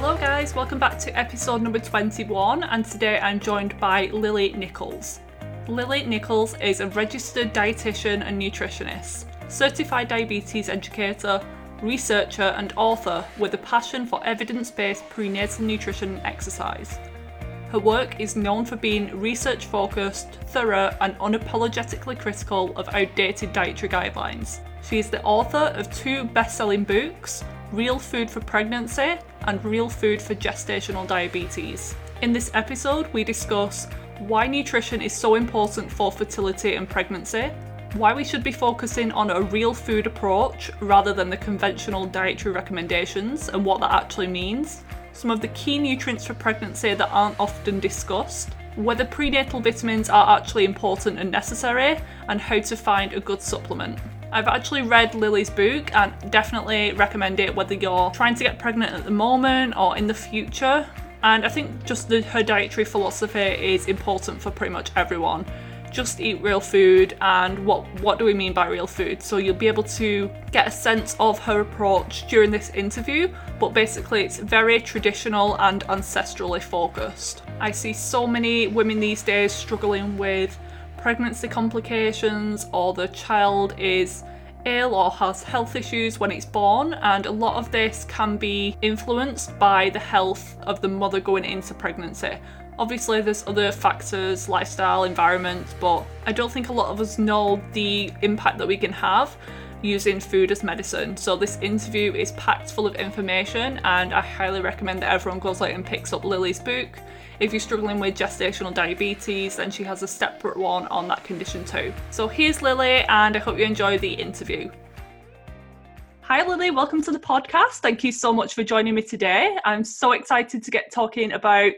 Hello, guys, welcome back to episode number 21, and today I'm joined by Lily Nichols. Lily Nichols is a registered dietitian and nutritionist, certified diabetes educator, researcher, and author with a passion for evidence based prenatal nutrition and exercise. Her work is known for being research focused, thorough, and unapologetically critical of outdated dietary guidelines. She is the author of two best selling books Real Food for Pregnancy and Real Food for Gestational Diabetes. In this episode, we discuss why nutrition is so important for fertility and pregnancy, why we should be focusing on a real food approach rather than the conventional dietary recommendations and what that actually means, some of the key nutrients for pregnancy that aren't often discussed, whether prenatal vitamins are actually important and necessary, and how to find a good supplement. I've actually read Lily's book and definitely recommend it whether you're trying to get pregnant at the moment or in the future. And I think just the, her dietary philosophy is important for pretty much everyone. Just eat real food, and what what do we mean by real food? So you'll be able to get a sense of her approach during this interview, but basically it's very traditional and ancestrally focused. I see so many women these days struggling with pregnancy complications or the child is ill or has health issues when it's born, and a lot of this can be influenced by the health of the mother going into pregnancy. Obviously, there's other factors, lifestyle, environment, but I don't think a lot of us know the impact that we can have using food as medicine. So, this interview is packed full of information, and I highly recommend that everyone goes out and picks up Lily's book. If you're struggling with gestational diabetes, then she has a separate one on that condition too. So here's Lily, and I hope you enjoy the interview. Hi, Lily. Welcome to the podcast. Thank you so much for joining me today. I'm so excited to get talking about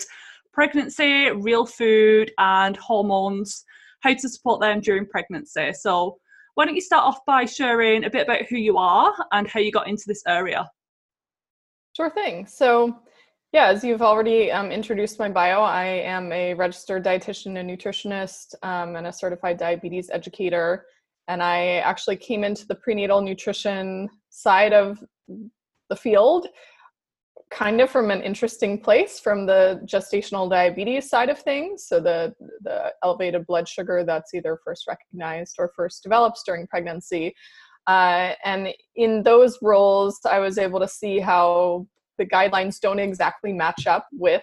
pregnancy, real food, and hormones, how to support them during pregnancy. So, why don't you start off by sharing a bit about who you are and how you got into this area? Sure thing. So, yeah, as you've already um, introduced my bio, I am a registered dietitian and nutritionist um, and a certified diabetes educator. And I actually came into the prenatal nutrition side of the field kind of from an interesting place from the gestational diabetes side of things. So, the, the elevated blood sugar that's either first recognized or first develops during pregnancy. Uh, and in those roles, I was able to see how the guidelines don't exactly match up with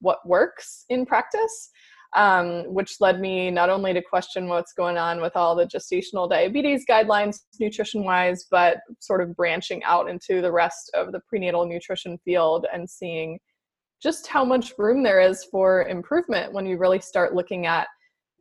what works in practice, um, which led me not only to question what's going on with all the gestational diabetes guidelines, nutrition wise, but sort of branching out into the rest of the prenatal nutrition field and seeing just how much room there is for improvement when you really start looking at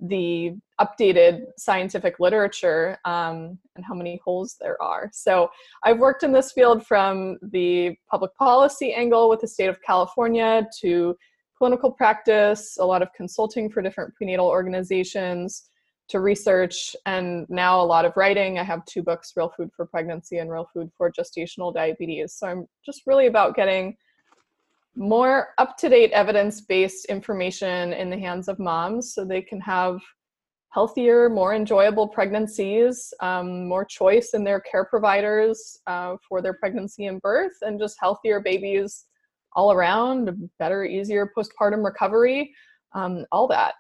the updated scientific literature um, and how many holes there are. So I've worked in this field from the public policy angle with the state of California to clinical practice, a lot of consulting for different prenatal organizations, to research, and now a lot of writing. I have two books Real Food for Pregnancy and Real Food for Gestational Diabetes. So I'm just really about getting more up to date evidence based information in the hands of moms so they can have healthier, more enjoyable pregnancies, um, more choice in their care providers uh, for their pregnancy and birth, and just healthier babies all around, better, easier postpartum recovery, um, all that.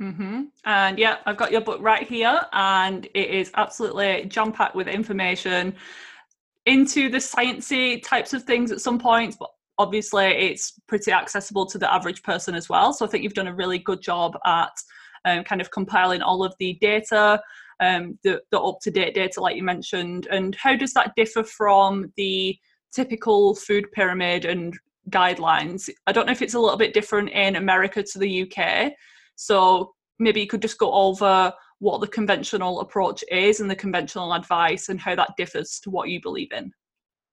Mm-hmm. And yeah, I've got your book right here, and it is absolutely jam packed with information into the sciencey types of things at some points, but obviously it's pretty accessible to the average person as well. So I think you've done a really good job at um, kind of compiling all of the data, um, the, the up to date data, like you mentioned. And how does that differ from the typical food pyramid and guidelines? I don't know if it's a little bit different in America to the UK. So maybe you could just go over what the conventional approach is and the conventional advice and how that differs to what you believe in.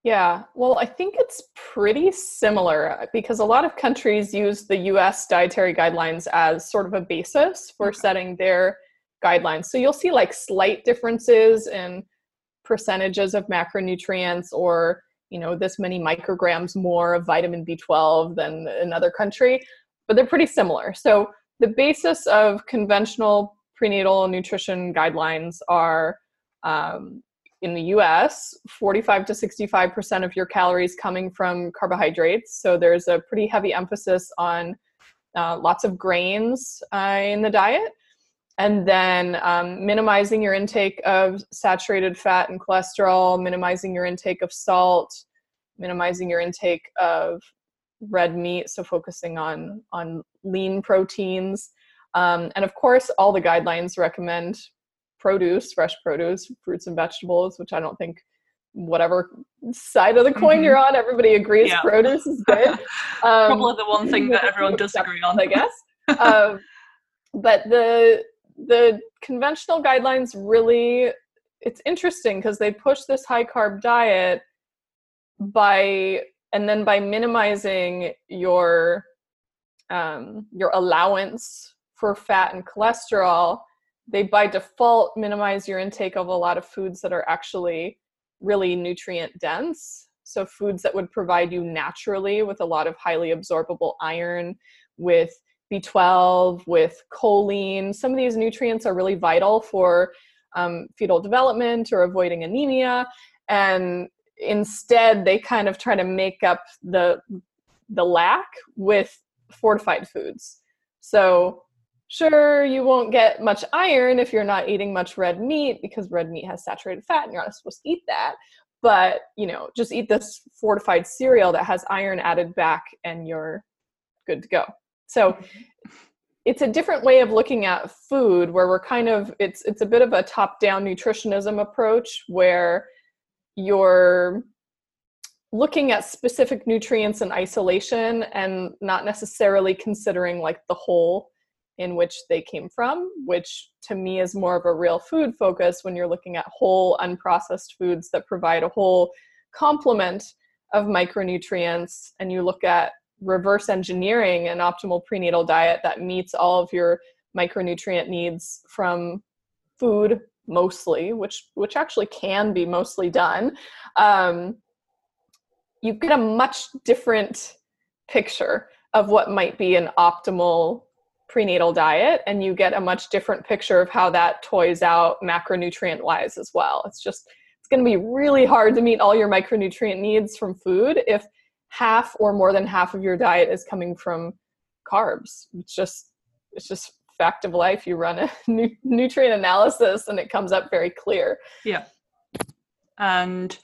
Yeah, well, I think it's pretty similar because a lot of countries use the US dietary guidelines as sort of a basis for okay. setting their guidelines. So you'll see like slight differences in percentages of macronutrients or you know this many micrograms more of vitamin b12 than another country but they're pretty similar so the basis of conventional prenatal nutrition guidelines are um, in the US, 45 to 65% of your calories coming from carbohydrates. So there's a pretty heavy emphasis on uh, lots of grains uh, in the diet. And then um, minimizing your intake of saturated fat and cholesterol, minimizing your intake of salt, minimizing your intake of red meat. So focusing on, on lean proteins. Um, and of course, all the guidelines recommend produce, fresh produce, fruits and vegetables, which I don't think whatever side of the coin mm-hmm. you're on, everybody agrees yeah. produce is good. Um, Probably the one thing that everyone does agree on, I guess. um, but the the conventional guidelines really it's interesting because they push this high carb diet by and then by minimizing your um, your allowance for fat and cholesterol they by default minimize your intake of a lot of foods that are actually really nutrient dense. So, foods that would provide you naturally with a lot of highly absorbable iron, with B12, with choline. Some of these nutrients are really vital for um, fetal development or avoiding anemia. And instead, they kind of try to make up the, the lack with fortified foods. So, Sure, you won't get much iron if you're not eating much red meat because red meat has saturated fat and you're not supposed to eat that. But, you know, just eat this fortified cereal that has iron added back and you're good to go. So mm-hmm. it's a different way of looking at food where we're kind of it's it's a bit of a top-down nutritionism approach where you're looking at specific nutrients in isolation and not necessarily considering like the whole in which they came from, which to me is more of a real food focus when you're looking at whole unprocessed foods that provide a whole complement of micronutrients and you look at reverse engineering an optimal prenatal diet that meets all of your micronutrient needs from food mostly which which actually can be mostly done um, you get a much different picture of what might be an optimal prenatal diet and you get a much different picture of how that toys out macronutrient wise as well. It's just it's going to be really hard to meet all your micronutrient needs from food if half or more than half of your diet is coming from carbs. It's just it's just fact of life. You run a nu- nutrient analysis and it comes up very clear. Yeah. And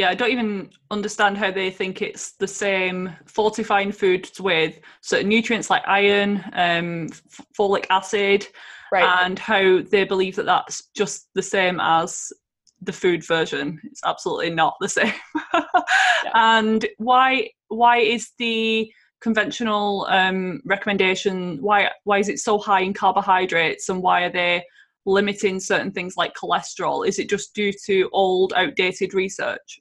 yeah, I don't even understand how they think it's the same fortifying foods with certain nutrients like iron, um, folic acid, right. and how they believe that that's just the same as the food version. It's absolutely not the same. yeah. And why why is the conventional um, recommendation why why is it so high in carbohydrates and why are they limiting certain things like cholesterol? Is it just due to old, outdated research?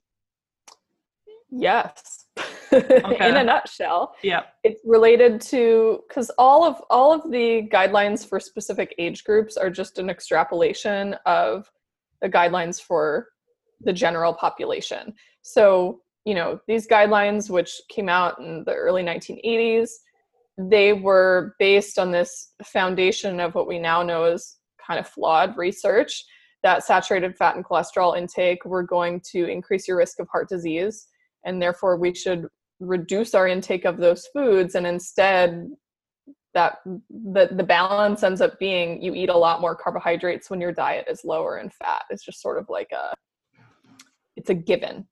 Yes. Okay. in a nutshell. Yeah. It's related to cuz all of all of the guidelines for specific age groups are just an extrapolation of the guidelines for the general population. So, you know, these guidelines which came out in the early 1980s, they were based on this foundation of what we now know as kind of flawed research that saturated fat and cholesterol intake were going to increase your risk of heart disease and therefore we should reduce our intake of those foods and instead that the the balance ends up being you eat a lot more carbohydrates when your diet is lower in fat. It's just sort of like a it's a given.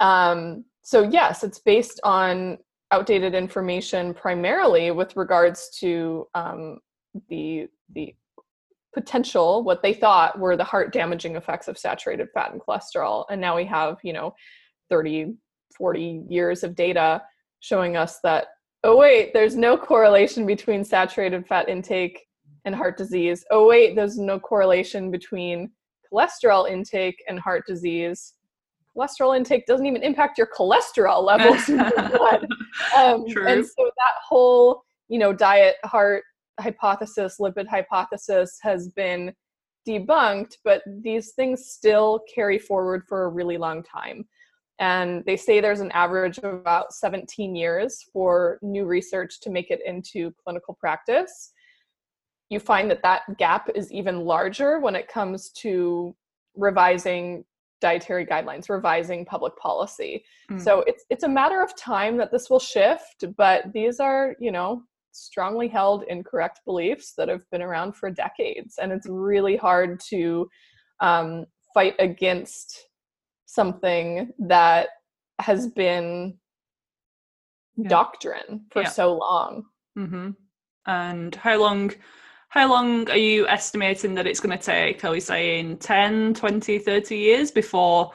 Um, so yes, it's based on outdated information primarily with regards to um, the the potential what they thought were the heart damaging effects of saturated fat and cholesterol. And now we have you know 30 40 years of data showing us that oh wait there's no correlation between saturated fat intake and heart disease. Oh wait there's no correlation between cholesterol intake and heart disease. Cholesterol intake doesn't even impact your cholesterol levels in your blood. Um, and so that whole you know diet heart hypothesis, lipid hypothesis, has been debunked, but these things still carry forward for a really long time. And they say there's an average of about 17 years for new research to make it into clinical practice. You find that that gap is even larger when it comes to revising dietary guidelines, revising public policy. Mm. So it's it's a matter of time that this will shift, but these are, you know, strongly held incorrect beliefs that have been around for decades and it's really hard to um, fight against something that has been yeah. doctrine for yeah. so long mm-hmm. and how long how long are you estimating that it's going to take are we saying 10 20 30 years before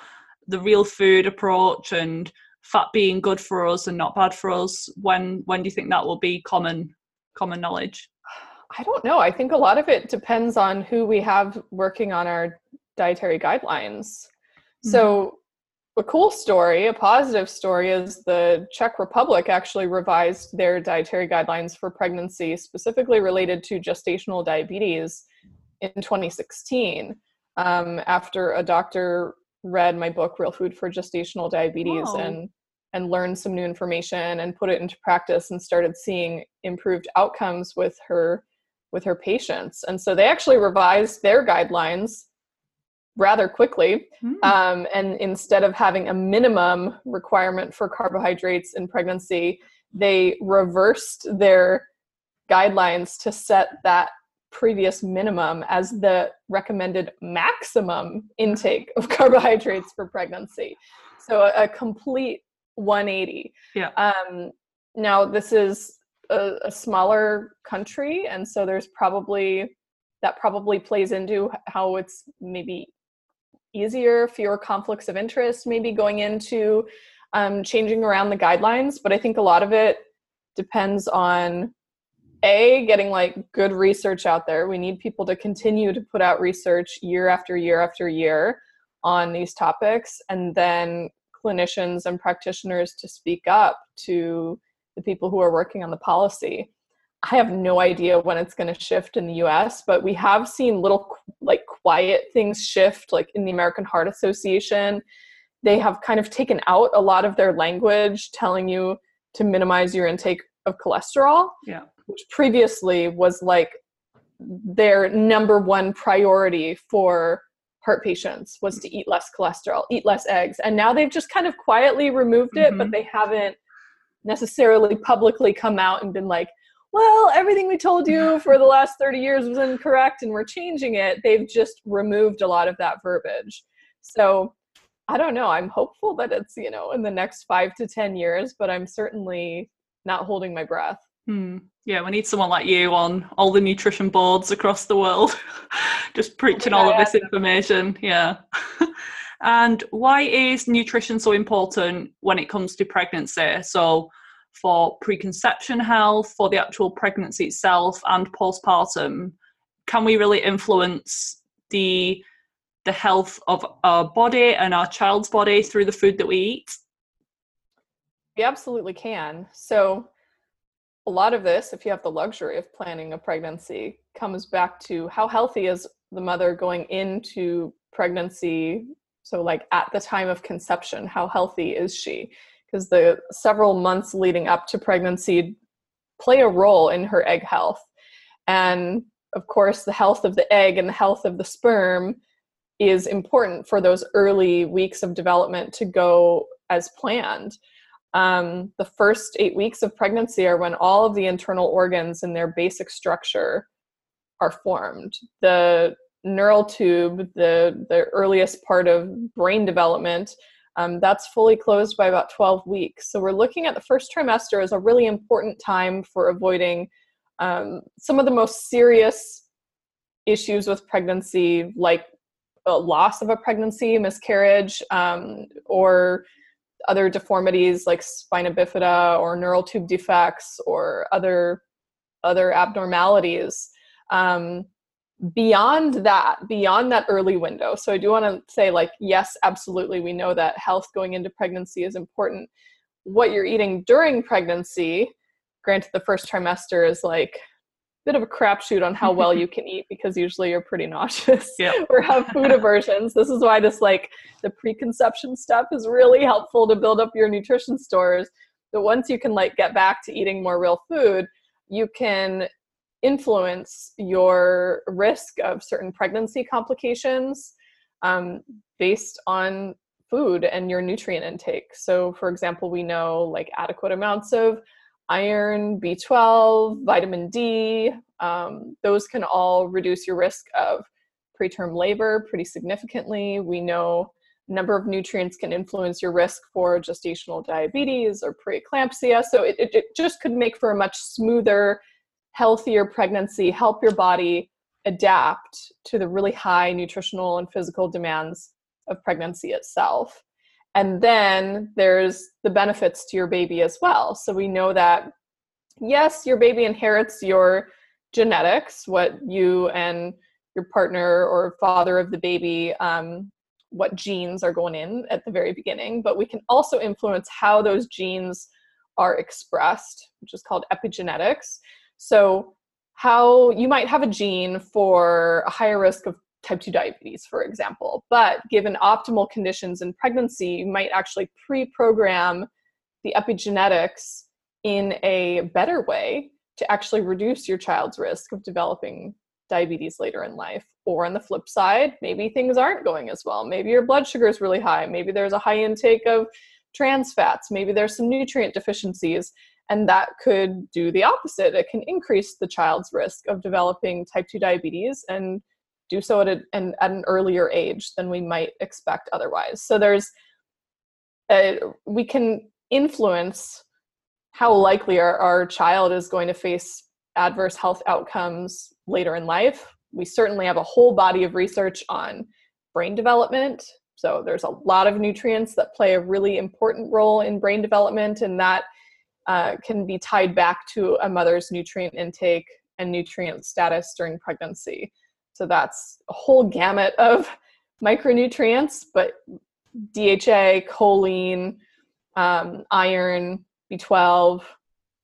the real food approach and fat being good for us and not bad for us when when do you think that will be common common knowledge i don't know i think a lot of it depends on who we have working on our dietary guidelines mm-hmm. so a cool story a positive story is the czech republic actually revised their dietary guidelines for pregnancy specifically related to gestational diabetes in 2016 um, after a doctor read my book real food for gestational diabetes oh. and and learned some new information and put it into practice and started seeing improved outcomes with her with her patients and so they actually revised their guidelines rather quickly mm. um, and instead of having a minimum requirement for carbohydrates in pregnancy they reversed their guidelines to set that previous minimum as the recommended maximum intake of carbohydrates for pregnancy. So a, a complete 180 yeah. Um now this is a, a, smaller country and so there's probably that probably plays into how it's maybe easier fewer conflicts of interest maybe going into um, changing around the guidelines but i think a lot of it depends on a getting like good research out there we need people to continue to put out research year after year after year on these topics and then clinicians and practitioners to speak up to the people who are working on the policy. I have no idea when it's going to shift in the US, but we have seen little like quiet things shift like in the American Heart Association. They have kind of taken out a lot of their language telling you to minimize your intake of cholesterol. Yeah. Which previously was like their number one priority for heart patients was to eat less cholesterol, eat less eggs. And now they've just kind of quietly removed it, mm-hmm. but they haven't necessarily publicly come out and been like, well, everything we told you for the last 30 years was incorrect and we're changing it. They've just removed a lot of that verbiage. So I don't know. I'm hopeful that it's, you know, in the next five to 10 years, but I'm certainly not holding my breath. Hmm. Yeah, we need someone like you on all the nutrition boards across the world, just preaching all of this information. Yeah. and why is nutrition so important when it comes to pregnancy? So, for preconception health, for the actual pregnancy itself, and postpartum, can we really influence the the health of our body and our child's body through the food that we eat? We absolutely can. So, a lot of this, if you have the luxury of planning a pregnancy, comes back to how healthy is the mother going into pregnancy. So, like at the time of conception, how healthy is she? Because the several months leading up to pregnancy play a role in her egg health. And of course, the health of the egg and the health of the sperm is important for those early weeks of development to go as planned um, the first eight weeks of pregnancy are when all of the internal organs and their basic structure are formed. The neural tube, the, the earliest part of brain development, um, that's fully closed by about 12 weeks. So we're looking at the first trimester as a really important time for avoiding um, some of the most serious issues with pregnancy, like loss of a pregnancy, miscarriage, um, or other deformities like spina bifida or neural tube defects or other other abnormalities. Um, beyond that, beyond that early window, so I do want to say, like, yes, absolutely, we know that health going into pregnancy is important. What you're eating during pregnancy, granted, the first trimester is like a bit of a crapshoot on how well you can eat because usually you're pretty nauseous yep. or have food aversions. This is why this like the preconception stuff is really helpful to build up your nutrition stores. But once you can like get back to eating more real food, you can influence your risk of certain pregnancy complications um, based on food and your nutrient intake. So, for example, we know like adequate amounts of iron, B12, vitamin D. Um, those can all reduce your risk of preterm labor pretty significantly. We know number of nutrients can influence your risk for gestational diabetes or preeclampsia. So it, it, it just could make for a much smoother, healthier pregnancy, help your body adapt to the really high nutritional and physical demands of pregnancy itself. And then there's the benefits to your baby as well. So we know that, yes, your baby inherits your genetics, what you and your partner or father of the baby, um, what genes are going in at the very beginning, but we can also influence how those genes are expressed, which is called epigenetics. So, how you might have a gene for a higher risk of type 2 diabetes, for example. But given optimal conditions in pregnancy, you might actually pre program the epigenetics in a better way to actually reduce your child's risk of developing diabetes later in life. Or on the flip side, maybe things aren't going as well. Maybe your blood sugar is really high. Maybe there's a high intake of trans fats. Maybe there's some nutrient deficiencies. And that could do the opposite. It can increase the child's risk of developing type 2 diabetes and do so at, a, an, at an earlier age than we might expect otherwise. So there's, a, we can influence how likely our, our child is going to face adverse health outcomes later in life. We certainly have a whole body of research on brain development. So there's a lot of nutrients that play a really important role in brain development, and that uh, can be tied back to a mother's nutrient intake and nutrient status during pregnancy. So that's a whole gamut of micronutrients, but DHA, choline, um, iron, B12,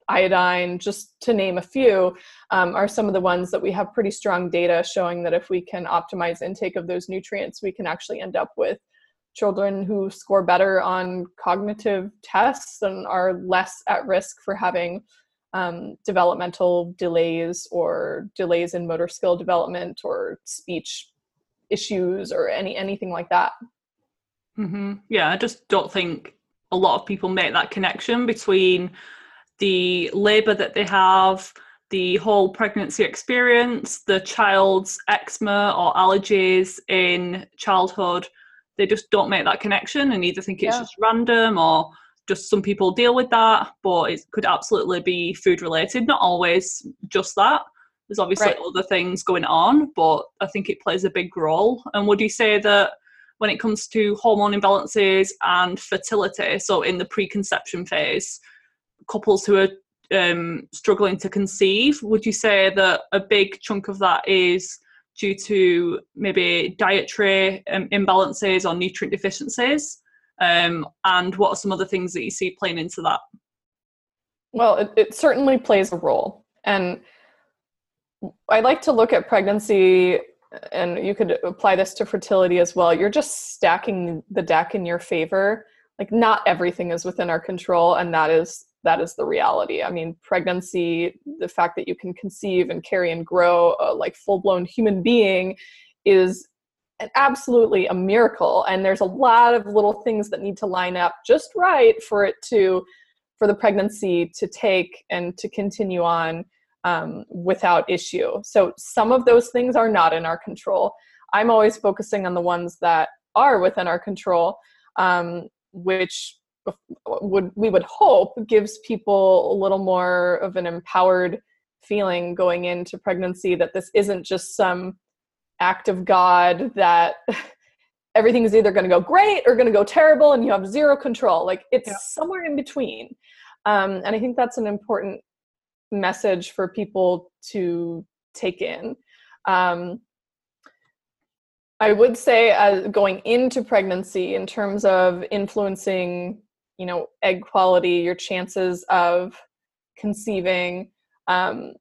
iodine, just to name a few, um, are some of the ones that we have pretty strong data showing that if we can optimize intake of those nutrients, we can actually end up with children who score better on cognitive tests and are less at risk for having um, developmental delays or delays in motor skill development or speech issues or any anything like that. Mm-hmm. Yeah, I just don't think a lot of people make that connection between the labour that they have, the whole pregnancy experience, the child's eczema or allergies in childhood. They just don't make that connection and either think it's yeah. just random or just some people deal with that, but it could absolutely be food related. Not always just that. There's obviously right. other things going on, but I think it plays a big role. And would you say that when it comes to hormone imbalances and fertility, so in the preconception phase, couples who are um, struggling to conceive, would you say that a big chunk of that is due to maybe dietary um, imbalances or nutrient deficiencies? Um, and what are some other things that you see playing into that? Well, it, it certainly plays a role. And I like to look at pregnancy, and you could apply this to fertility as well. You're just stacking the deck in your favor. Like, not everything is within our control, and that is that is the reality. I mean, pregnancy, the fact that you can conceive and carry and grow a like full blown human being is absolutely a miracle and there's a lot of little things that need to line up just right for it to for the pregnancy to take and to continue on um, without issue so some of those things are not in our control i'm always focusing on the ones that are within our control um, which would we would hope gives people a little more of an empowered feeling going into pregnancy that this isn't just some act of God that everything is either going to go great or going to go terrible and you have zero control. Like it's yeah. somewhere in between. Um, and I think that's an important message for people to take in. Um, I would say, uh, going into pregnancy, in terms of influencing, you know, egg quality, your chances of conceiving, um,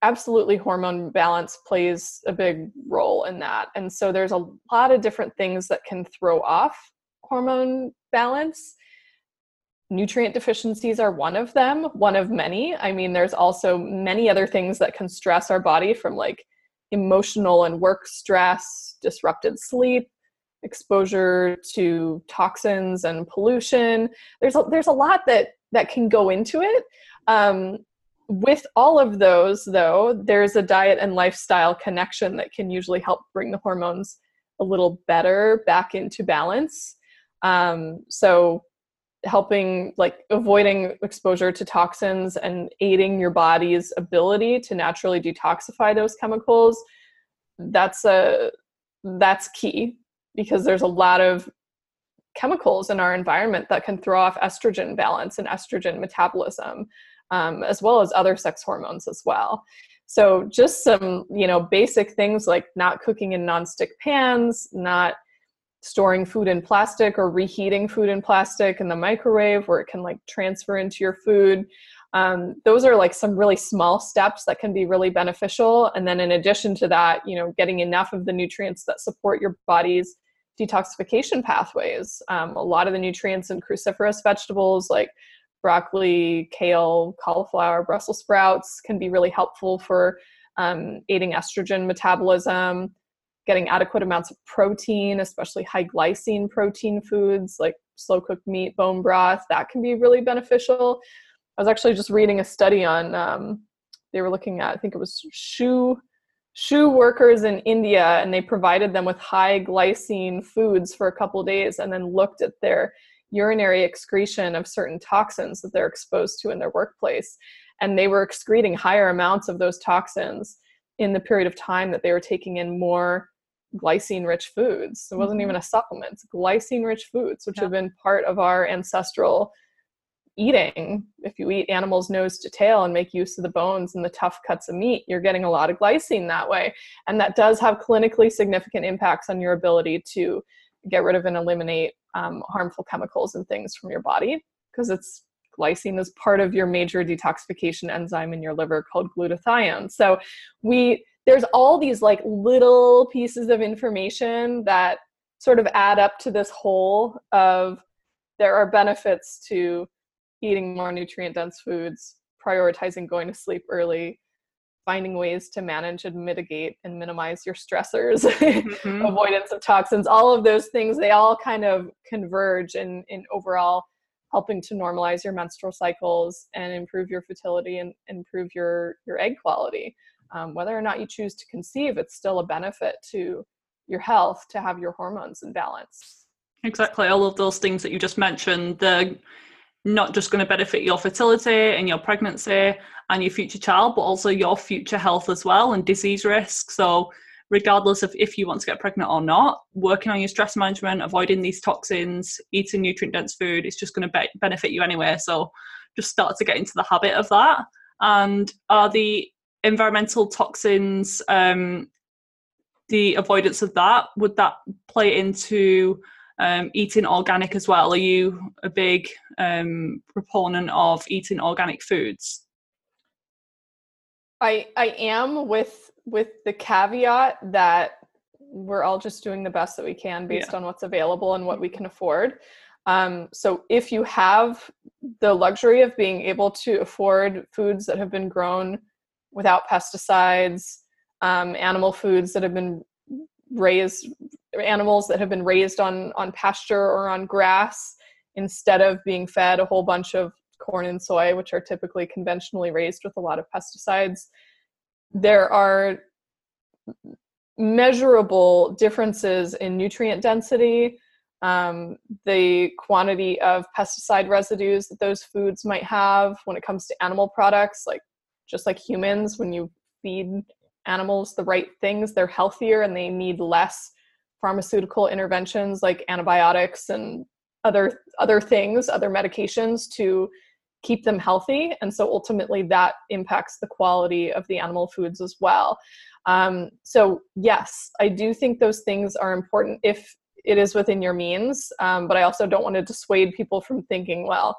absolutely hormone balance plays a big role in that. And so there's a lot of different things that can throw off hormone balance. Nutrient deficiencies are one of them, one of many. I mean, there's also many other things that can stress our body from like emotional and work stress, disrupted sleep, exposure to toxins and pollution. There's a, there's a lot that that can go into it. Um, with all of those, though, there's a diet and lifestyle connection that can usually help bring the hormones a little better back into balance. Um, so, helping like avoiding exposure to toxins and aiding your body's ability to naturally detoxify those chemicals that's a that's key because there's a lot of chemicals in our environment that can throw off estrogen balance and estrogen metabolism um, as well as other sex hormones as well. So just some, you know, basic things like not cooking in nonstick pans, not storing food in plastic or reheating food in plastic in the microwave where it can like transfer into your food. Um, those are like some really small steps that can be really beneficial. And then in addition to that, you know, getting enough of the nutrients that support your body's detoxification pathways. Um, a lot of the nutrients in cruciferous vegetables like broccoli, kale, cauliflower, Brussels sprouts can be really helpful for um, aiding estrogen metabolism, getting adequate amounts of protein, especially high glycine protein foods like slow cooked meat, bone broth, that can be really beneficial. I was actually just reading a study on, um, they were looking at, I think it was shoe shoe workers in India and they provided them with high glycine foods for a couple days and then looked at their urinary excretion of certain toxins that they're exposed to in their workplace. And they were excreting higher amounts of those toxins in the period of time that they were taking in more glycine rich foods. It wasn't mm-hmm. even a supplement, it's glycine rich foods, which yeah. have been part of our ancestral eating. If you eat animals nose to tail and make use of the bones and the tough cuts of meat, you're getting a lot of glycine that way. And that does have clinically significant impacts on your ability to get rid of and eliminate um, harmful chemicals and things from your body because it's glycine is part of your major detoxification enzyme in your liver called glutathione. So we there's all these like little pieces of information that sort of add up to this whole of there are benefits to eating more nutrient dense foods, prioritizing going to sleep early, finding ways to manage and mitigate and minimize your stressors, mm-hmm. avoidance of toxins, all of those things, they all kind of converge in, in overall helping to normalize your menstrual cycles and improve your fertility and improve your, your egg quality. Um, whether or not you choose to conceive, it's still a benefit to your health to have your hormones in balance. Exactly. All of those things that you just mentioned, the not just going to benefit your fertility and your pregnancy and your future child, but also your future health as well and disease risk. So, regardless of if you want to get pregnant or not, working on your stress management, avoiding these toxins, eating nutrient dense food, it's just going to be- benefit you anyway. So, just start to get into the habit of that. And are the environmental toxins, um, the avoidance of that, would that play into um, eating organic as well. Are you a big um, proponent of eating organic foods? I I am with with the caveat that we're all just doing the best that we can based yeah. on what's available and what we can afford. Um, so if you have the luxury of being able to afford foods that have been grown without pesticides, um, animal foods that have been raised animals that have been raised on on pasture or on grass instead of being fed a whole bunch of corn and soy which are typically conventionally raised with a lot of pesticides. There are measurable differences in nutrient density um, the quantity of pesticide residues that those foods might have when it comes to animal products, like just like humans, when you feed animals the right things, they're healthier and they need less pharmaceutical interventions like antibiotics and other other things, other medications to keep them healthy. And so ultimately that impacts the quality of the animal foods as well. Um, so yes, I do think those things are important if it is within your means. Um, but I also don't want to dissuade people from thinking, well,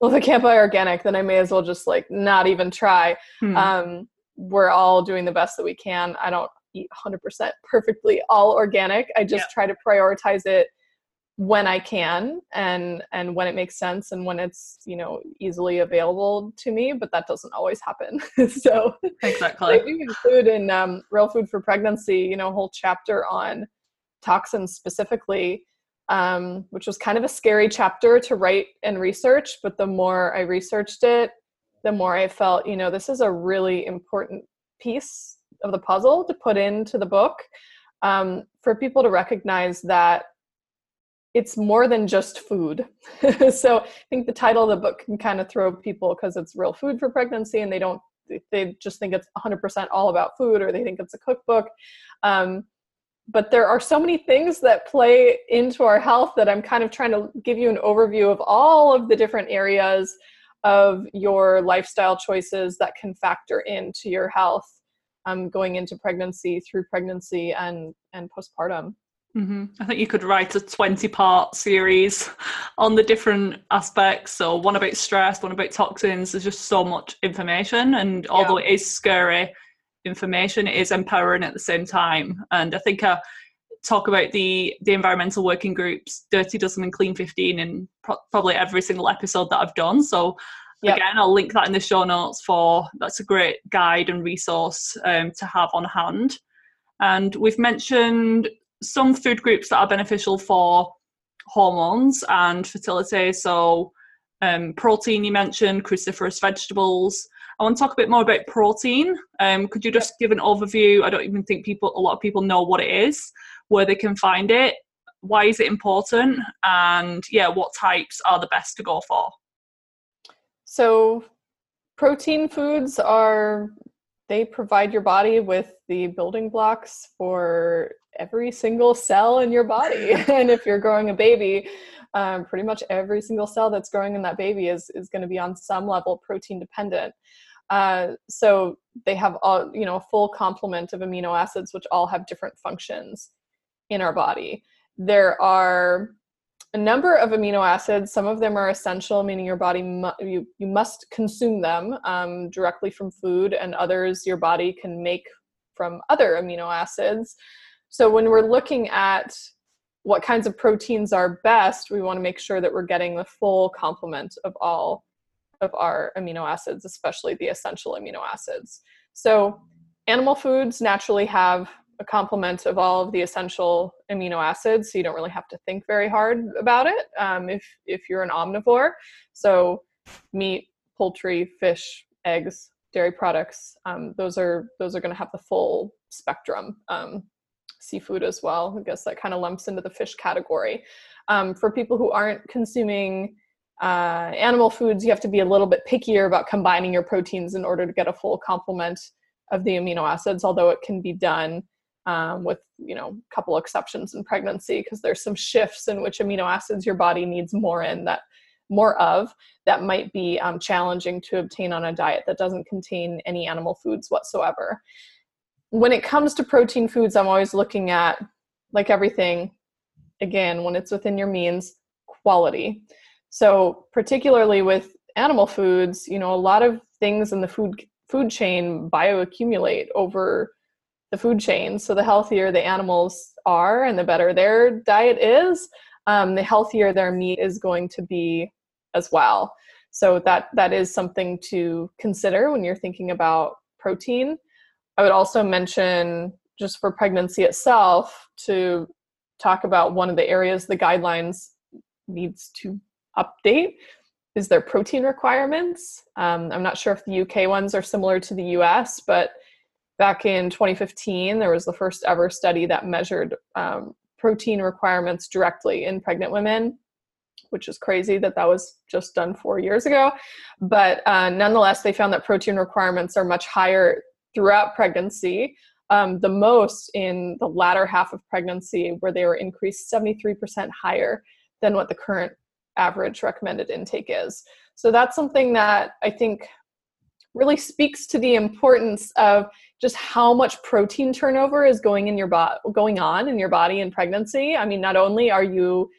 well, if I can't buy organic, then I may as well just like not even try. Hmm. Um, we're all doing the best that we can. I don't eat 100% perfectly all organic. I just yeah. try to prioritize it when I can and and when it makes sense and when it's you know easily available to me. But that doesn't always happen. so exactly, I do include in um, Real Food for Pregnancy, you know, a whole chapter on toxins specifically, um, which was kind of a scary chapter to write and research. But the more I researched it, the more I felt, you know, this is a really important piece of the puzzle to put into the book um, for people to recognize that it's more than just food. so I think the title of the book can kind of throw people because it's real food for pregnancy and they don't, they just think it's 100% all about food or they think it's a cookbook. Um, but there are so many things that play into our health that I'm kind of trying to give you an overview of all of the different areas of your lifestyle choices that can factor into your health um, going into pregnancy, through pregnancy, and and postpartum. Mm-hmm. I think you could write a 20 part series on the different aspects. So, one about stress, one about toxins. There's just so much information. And although yeah. it is scary, information. It is empowering at the same time. And I think I talk about the the environmental working groups, Dirty Dozen and Clean 15, in pro- probably every single episode that I've done. So yep. again, I'll link that in the show notes for that's a great guide and resource um, to have on hand. And we've mentioned some food groups that are beneficial for hormones and fertility. So um, protein you mentioned, cruciferous vegetables, I want to talk a bit more about protein. Um, could you just give an overview? I don't even think people, a lot of people know what it is, where they can find it, why is it important, and yeah, what types are the best to go for? So, protein foods are they provide your body with the building blocks for every single cell in your body. and if you're growing a baby, um, pretty much every single cell that's growing in that baby is, is going to be on some level protein dependent. Uh, so they have all, you know, a full complement of amino acids, which all have different functions in our body. There are a number of amino acids. Some of them are essential, meaning your body mu- you you must consume them um, directly from food, and others your body can make from other amino acids. So when we're looking at what kinds of proteins are best, we want to make sure that we're getting the full complement of all of our amino acids, especially the essential amino acids. So, animal foods naturally have a complement of all of the essential amino acids, so you don't really have to think very hard about it um, if if you're an omnivore. So, meat, poultry, fish, eggs, dairy products, um, those are those are going to have the full spectrum. Um, seafood as well. I guess that kind of lumps into the fish category. Um, for people who aren't consuming uh, animal foods, you have to be a little bit pickier about combining your proteins in order to get a full complement of the amino acids, although it can be done um, with you know a couple exceptions in pregnancy because there's some shifts in which amino acids your body needs more in that more of that might be um, challenging to obtain on a diet that doesn't contain any animal foods whatsoever. When it comes to protein foods i'm always looking at like everything again when it's within your means quality. So particularly with animal foods, you know, a lot of things in the food food chain bioaccumulate over the food chain. So the healthier the animals are and the better their diet is, um, the healthier their meat is going to be as well. So that that is something to consider when you're thinking about protein. I would also mention just for pregnancy itself to talk about one of the areas the guidelines needs to update is their protein requirements. Um, I'm not sure if the UK ones are similar to the US, but back in 2015, there was the first ever study that measured um, protein requirements directly in pregnant women which is crazy that that was just done four years ago. But uh, nonetheless, they found that protein requirements are much higher throughout pregnancy. Um, the most in the latter half of pregnancy, where they were increased 73% higher than what the current average recommended intake is. So that's something that I think really speaks to the importance of just how much protein turnover is going in your body going on in your body in pregnancy. I mean, not only are you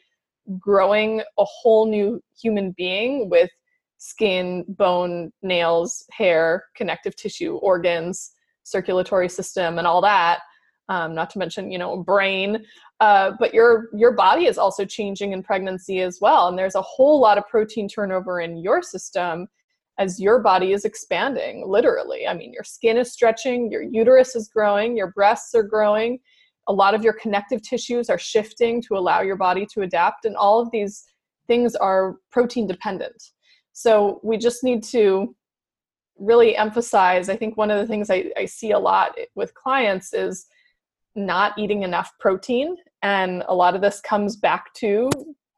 growing a whole new human being with skin, bone, nails, hair, connective tissue, organs, circulatory system, and all that. Um, not to mention, you know, brain. Uh, but your your body is also changing in pregnancy as well, and there's a whole lot of protein turnover in your system as your body is expanding. Literally, I mean, your skin is stretching, your uterus is growing, your breasts are growing, a lot of your connective tissues are shifting to allow your body to adapt and all of these things are protein dependent so we just need to really emphasize i think one of the things I, I see a lot with clients is not eating enough protein and a lot of this comes back to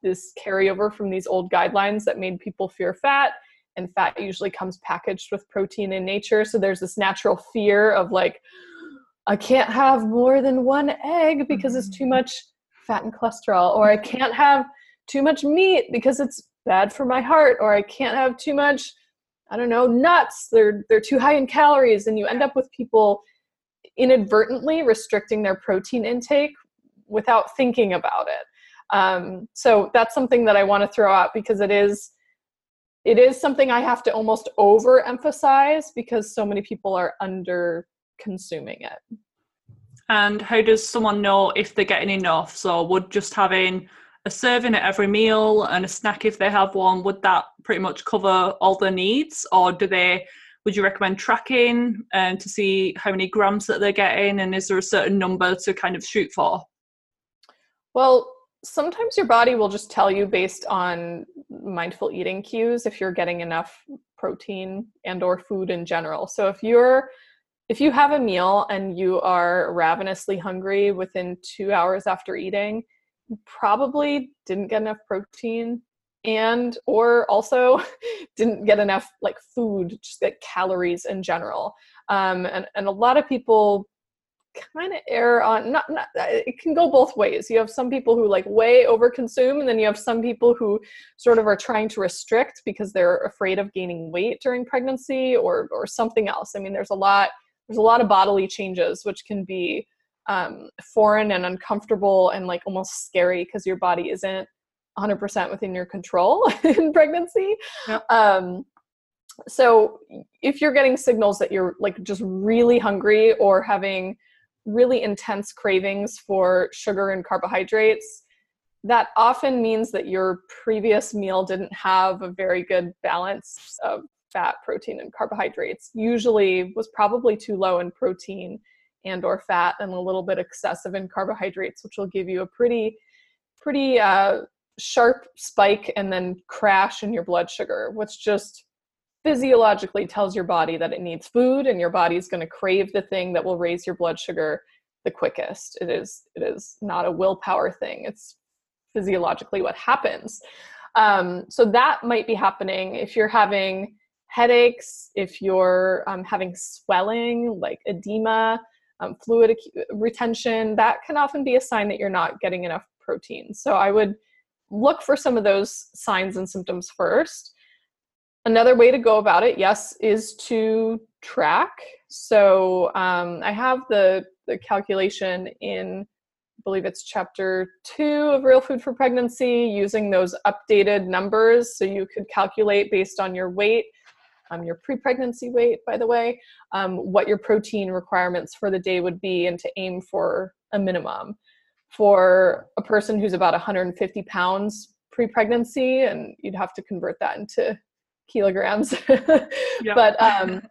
this carryover from these old guidelines that made people fear fat and fat usually comes packaged with protein in nature so there's this natural fear of like I can't have more than one egg because it's too mm-hmm. much fat and cholesterol, or I can't have too much meat because it's bad for my heart, or I can't have too much, I don't know, nuts. They're they're too high in calories, and you end up with people inadvertently restricting their protein intake without thinking about it. Um, so that's something that I want to throw out because it is it is something I have to almost overemphasize because so many people are under consuming it. And how does someone know if they're getting enough? So, would just having a serving at every meal and a snack if they have one, would that pretty much cover all their needs? Or do they, would you recommend tracking and um, to see how many grams that they're getting? And is there a certain number to kind of shoot for? Well, sometimes your body will just tell you based on mindful eating cues if you're getting enough protein and or food in general. So if you're if you have a meal and you are ravenously hungry within two hours after eating, you probably didn't get enough protein and or also didn't get enough like food just like calories in general um, and, and a lot of people kind of err on not, not it can go both ways. You have some people who like way over consume and then you have some people who sort of are trying to restrict because they're afraid of gaining weight during pregnancy or or something else. I mean there's a lot there's a lot of bodily changes which can be um, foreign and uncomfortable and like almost scary because your body isn't 100% within your control in pregnancy. Um, so if you're getting signals that you're like just really hungry or having really intense cravings for sugar and carbohydrates that often means that your previous meal didn't have a very good balance of fat, protein, and carbohydrates. Usually was probably too low in protein and or fat and a little bit excessive in carbohydrates, which will give you a pretty, pretty uh, sharp spike and then crash in your blood sugar, which just physiologically tells your body that it needs food and your body is going to crave the thing that will raise your blood sugar the quickest. It is it is not a willpower thing. It's physiologically what happens. Um, so that might be happening if you're having headaches, if you're um, having swelling, like edema, um, fluid retention, that can often be a sign that you're not getting enough protein. So I would look for some of those signs and symptoms first. Another way to go about it, yes, is to track. So um, I have the, the calculation in, I believe it's chapter two of Real Food for Pregnancy, using those updated numbers. So you could calculate based on your weight um, your pre-pregnancy weight, by the way, um, what your protein requirements for the day would be, and to aim for a minimum. For a person who's about 150 pounds pre-pregnancy, and you'd have to convert that into kilograms, but um,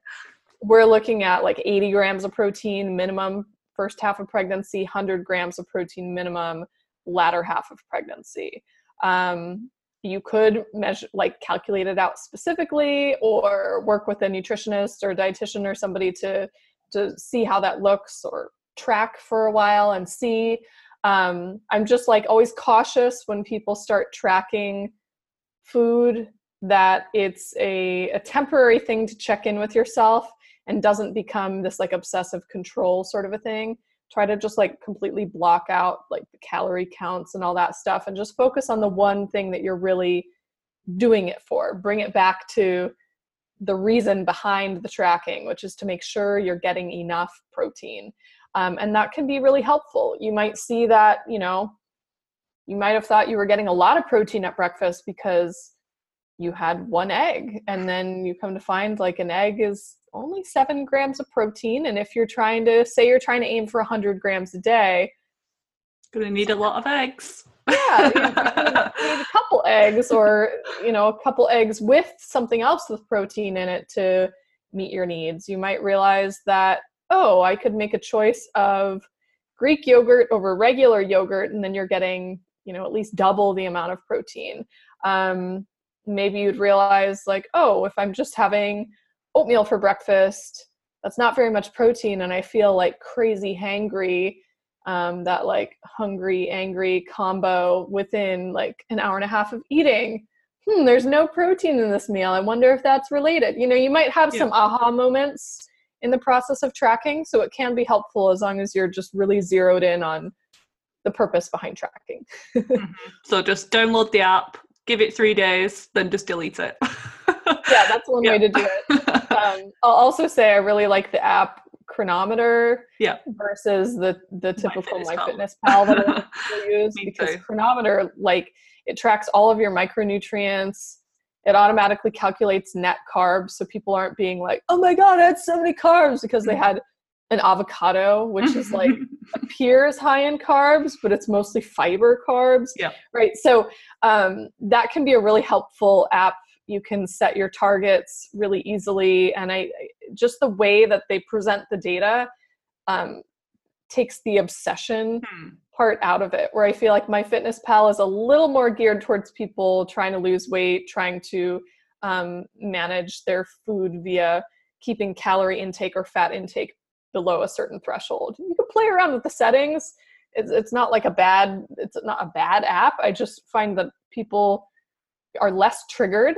we're looking at like 80 grams of protein minimum first half of pregnancy, 100 grams of protein minimum latter half of pregnancy. Um, you could measure like calculate it out specifically or work with a nutritionist or a dietitian or somebody to to see how that looks or track for a while and see. Um, I'm just like always cautious when people start tracking food that it's a, a temporary thing to check in with yourself and doesn't become this like obsessive control sort of a thing. Try to just like completely block out like the calorie counts and all that stuff and just focus on the one thing that you're really doing it for. Bring it back to the reason behind the tracking which is to make sure you're getting enough protein um, and that can be really helpful. You might see that you know you might have thought you were getting a lot of protein at breakfast because you had one egg and then you come to find like an egg is only seven grams of protein and if you're trying to say you're trying to aim for 100 grams a day gonna need a lot of eggs. Yeah you need a couple eggs or you know a couple eggs with something else with protein in it to meet your needs. You might realize that oh i could make a choice of greek yogurt over regular yogurt and then you're getting you know at least double the amount of protein. Um, maybe you'd realize like oh if i'm just having oatmeal for breakfast that's not very much protein and i feel like crazy hangry um, that like hungry angry combo within like an hour and a half of eating hmm there's no protein in this meal i wonder if that's related you know you might have yeah. some aha moments in the process of tracking so it can be helpful as long as you're just really zeroed in on the purpose behind tracking mm-hmm. so just download the app give it three days, then just delete it. yeah, that's one yeah. way to do it. Um, I'll also say I really like the app Cronometer yeah. versus the the typical MyFitnessPal that I use because too. Cronometer like it tracks all of your micronutrients. It automatically calculates net carbs, so people aren't being like, "Oh my god, I had so many carbs" because they had an avocado, which is like appears high in carbs, but it's mostly fiber carbs. Yeah. Right. So um, that can be a really helpful app. You can set your targets really easily, and I just the way that they present the data um, takes the obsession hmm. part out of it. Where I feel like MyFitnessPal is a little more geared towards people trying to lose weight, trying to um, manage their food via keeping calorie intake or fat intake below a certain threshold. You can play around with the settings. It's, it's not like a bad it's not a bad app. I just find that people are less triggered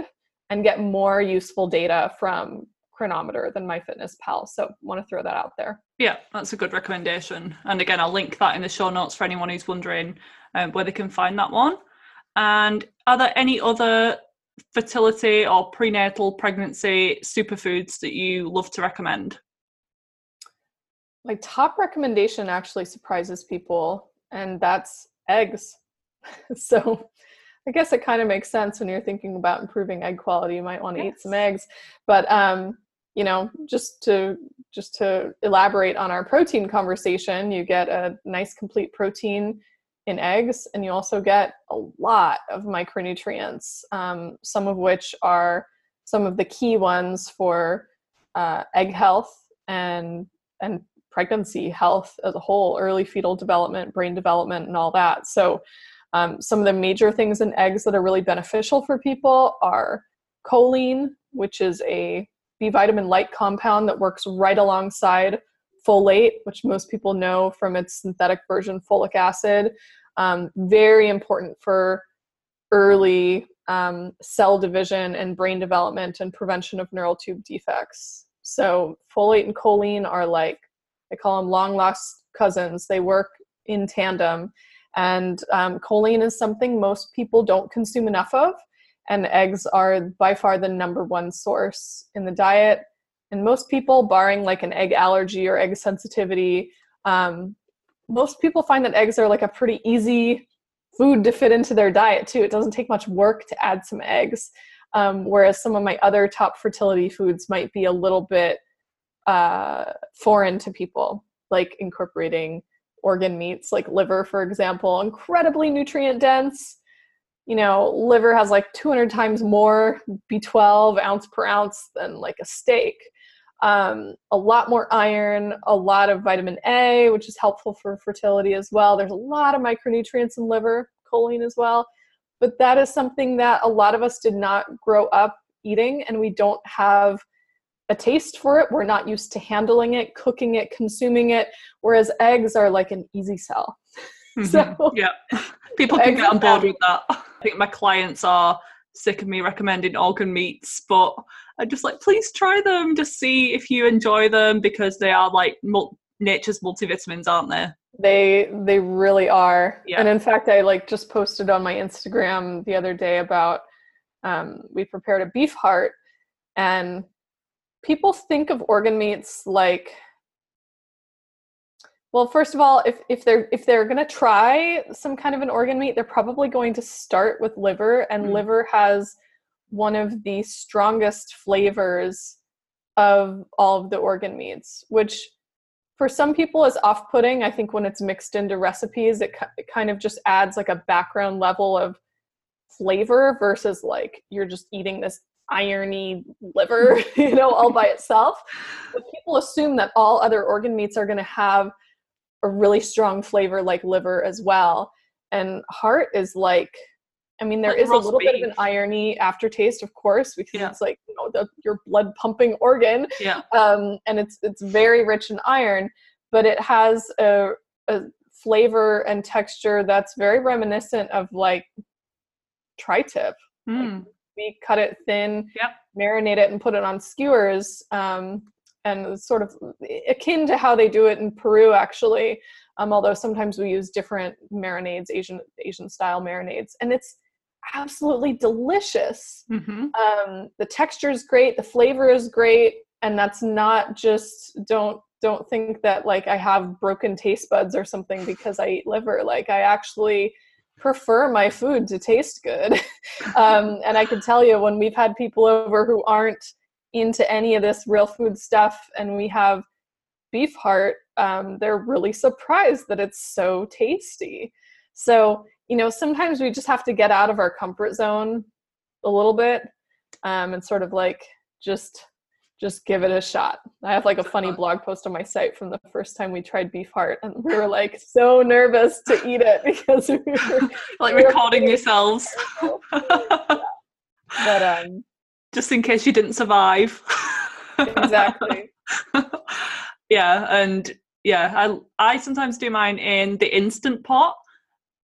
and get more useful data from Cronometer than MyFitnessPal. So want to throw that out there. Yeah, that's a good recommendation. And again, I'll link that in the show notes for anyone who's wondering um, where they can find that one. And are there any other fertility or prenatal pregnancy superfoods that you love to recommend? My top recommendation actually surprises people, and that's eggs. so I guess it kind of makes sense when you're thinking about improving egg quality. You might want to yes. eat some eggs, but um, you know, just to just to elaborate on our protein conversation, you get a nice complete protein in eggs, and you also get a lot of micronutrients. Um, some of which are some of the key ones for uh, egg health and and pregnancy health as a whole, early fetal development, brain development, and all that. So, um, some of the major things in eggs that are really beneficial for people are choline, which is a B vitamin like compound that works right alongside folate, which most people know from its synthetic version, folic acid. Um, very important for early um, cell division and brain development and prevention of neural tube defects. So, folate and choline are like I call them long lost cousins. They work in tandem. And um, choline is something most people don't consume enough of. And eggs are by far the number one source in the diet. And most people, barring like an egg allergy or egg sensitivity, um, most people find that eggs are like a pretty easy food to fit into their diet too. It doesn't take much work to add some eggs. Um, whereas some of my other top fertility foods might be a little bit uh, foreign to people, like incorporating organ meats, like liver, for example, incredibly nutrient dense. You know, liver has like 200 times more B12 ounce per ounce than like a steak. Um, a lot more iron, a lot of vitamin A, which is helpful for fertility as well. There's a lot of micronutrients in liver, choline as well. But that is something that a lot of us did not grow up eating, and we don't have a taste for it. We're not used to handling it, cooking it, consuming it. Whereas eggs are like an easy sell. Mhm. So yeah, people can get on board with that. I think my clients are sick of me recommending organ meats, but I'm just like, please try them, just see if you enjoy them because they are like mul- nature's multivitamins, aren't they? They they really are. Yeah. And in fact, I like just posted on my Instagram the other day about um, we prepared a beef heart, and people think of organ meats like. Well, first of all, if, if they're if they're gonna try some kind of an organ meat, they're probably going to start with liver, and Mm. liver has one of the strongest flavors of all of the organ meats, which for some people is off-putting. I think when it's mixed into recipes, it, it kind of just adds like a background level of flavor versus like you're just eating this irony liver, you know, all by itself. But people assume that all other organ meats are going to have a really strong flavor like liver as well. And heart is like, I mean, there Like is a little bit of an irony aftertaste, of course, because Yeah. it's like you know the, your blood pumping organ, Yeah. um, and it's it's very rich in iron, but it has a, a flavor and texture that's very reminiscent of like tri-tip. Mm. We cut it thin, Yep. marinate it, and put it on skewers, um, and sort of akin to how they do it in Peru, actually. Um, although sometimes we use different marinades, Asian Asian style marinades, and it's absolutely delicious hmm um, the texture is great the flavor is great and that's not just don't don't think that like i have broken taste buds or something because i eat liver like i actually prefer my food to taste good. Um, and i can tell you when we've had people over who aren't into any of this real food stuff and we have beef heart um, they're really surprised that it's so tasty. So you know sometimes we just have to get out of our comfort zone a little bit um, and sort of like just just give it a shot. I have like a funny blog post on my site from the first time we tried beef heart, and we were like so nervous to eat it because we were. Like We're recording yourselves. But um, just in case you didn't survive. exactly. yeah, and yeah, I I sometimes do mine in the instant pot.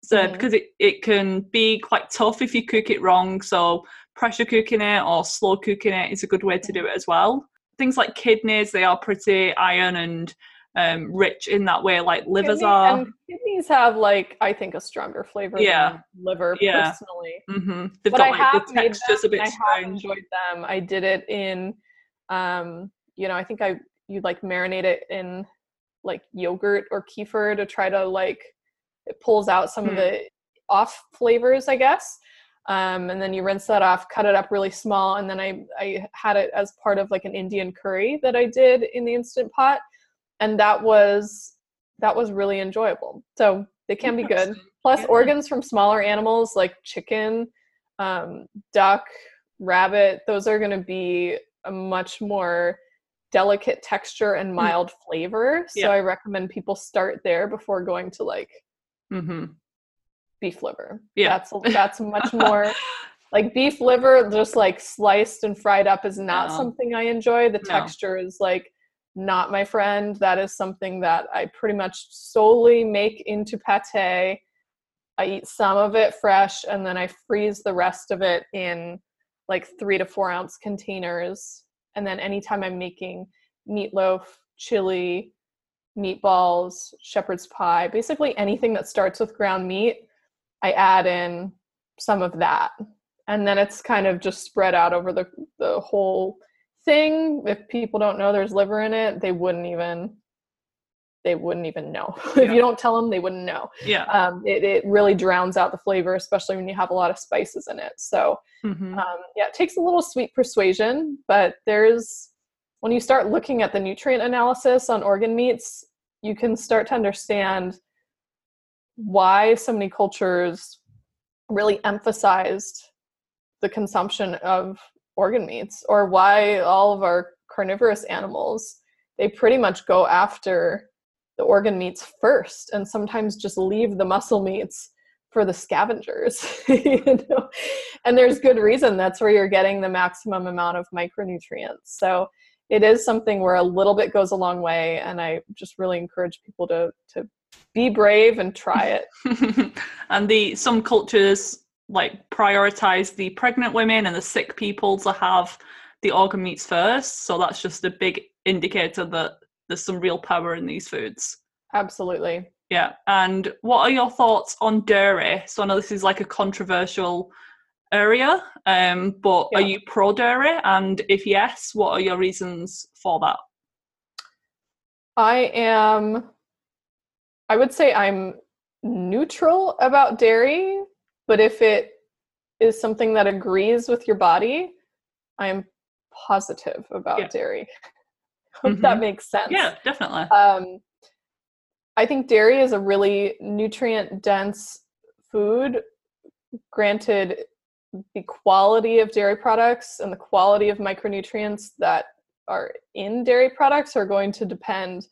So Mhm. because it, it can be quite tough if you cook it wrong. So pressure cooking it or slow cooking it is a good way to do it as well. Things like kidneys, they are pretty iron and um, rich in that way, like livers Kidney- are. And kidneys have like I think a stronger flavor Yeah. than liver Yeah. personally. hmm They've but got I like have the made textures a bit I have enjoyed them. I did it in, um, you know, I think I you like marinate it in like yogurt or kefir to try to like it pulls out some of Hmm. the off flavors, I guess. Um, and then you rinse that off, cut it up really small, and then I I had it as part of like an Indian curry that I did in the instant pot, and that was that was really enjoyable. So they can be good. Plus, Yeah. organs from smaller animals like chicken, um, duck, rabbit, those are going to be a much more delicate texture and mild flavor. So Hmm. Yeah. I recommend people start there before going to like hmm beef liver. Yeah. That's that's much more like beef liver just like sliced and fried up is not No. something I enjoy. The No. texture is like not my friend. That is something that I pretty much solely make into pate. I eat some of it fresh and then I freeze the rest of it in like three to four ounce containers. And then anytime I'm making meatloaf, chili, meatballs, shepherd's pie, basically anything that starts with ground meat, I add in some of that. And then it's kind of just spread out over the, the whole thing. If people don't know there's liver in it, they wouldn't even they wouldn't even know. if you don't tell them, they wouldn't know. Yeah. Um, it, it really drowns out the flavor, especially when you have a lot of spices in it. So hmm um, yeah, it takes a little sweet persuasion, but there's when you start looking at the nutrient analysis on organ meats, you can start to understand why so many cultures really emphasized the consumption of organ meats or why all of our carnivorous animals they pretty much go after the organ meats first and sometimes just leave the muscle meats for the scavengers you know? And there's good reason that's where you're getting the maximum amount of micronutrients. So it is something where a little bit goes a long way and i just really encourage people to to be brave and try it. and the some cultures like prioritize the pregnant women and the sick people to have the organ meats first. So that's just a big indicator that there's some real power in these foods. Absolutely. Yeah. And what are your thoughts on dairy? So I know this is like a controversial area, um, but yeah. are you pro dairy? And if yes, what are your reasons for that? I am, I would say I'm neutral about dairy, but if it is something that agrees with your body, I am positive about yeah. dairy. Hope mm-hmm. that makes sense. Yeah, definitely. Um, I think dairy is a really nutrient dense food. Granted, the quality of dairy products and the quality of micronutrients that are in dairy products are going to depend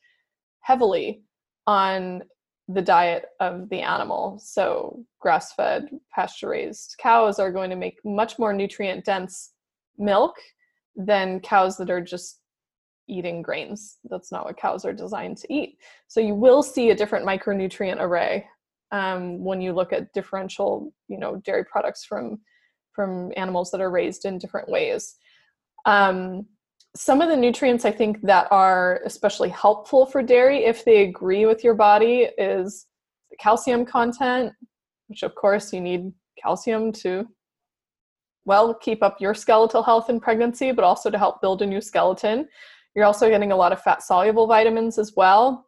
heavily on the diet of the animal. So, grass fed, pasture raised cows are going to make much more nutrient dense milk than cows that are just eating grains. That's not what cows are designed to eat. So, you will see a different micronutrient array um, when you look at differential, you know, dairy products from from animals that are raised in different ways. Um, some of the nutrients I think that are especially helpful for dairy, if they agree with your body, is the calcium content, which of course you need calcium to, well, keep up your skeletal health in pregnancy, but also to help build a new skeleton. You're also getting a lot of fat soluble vitamins as well.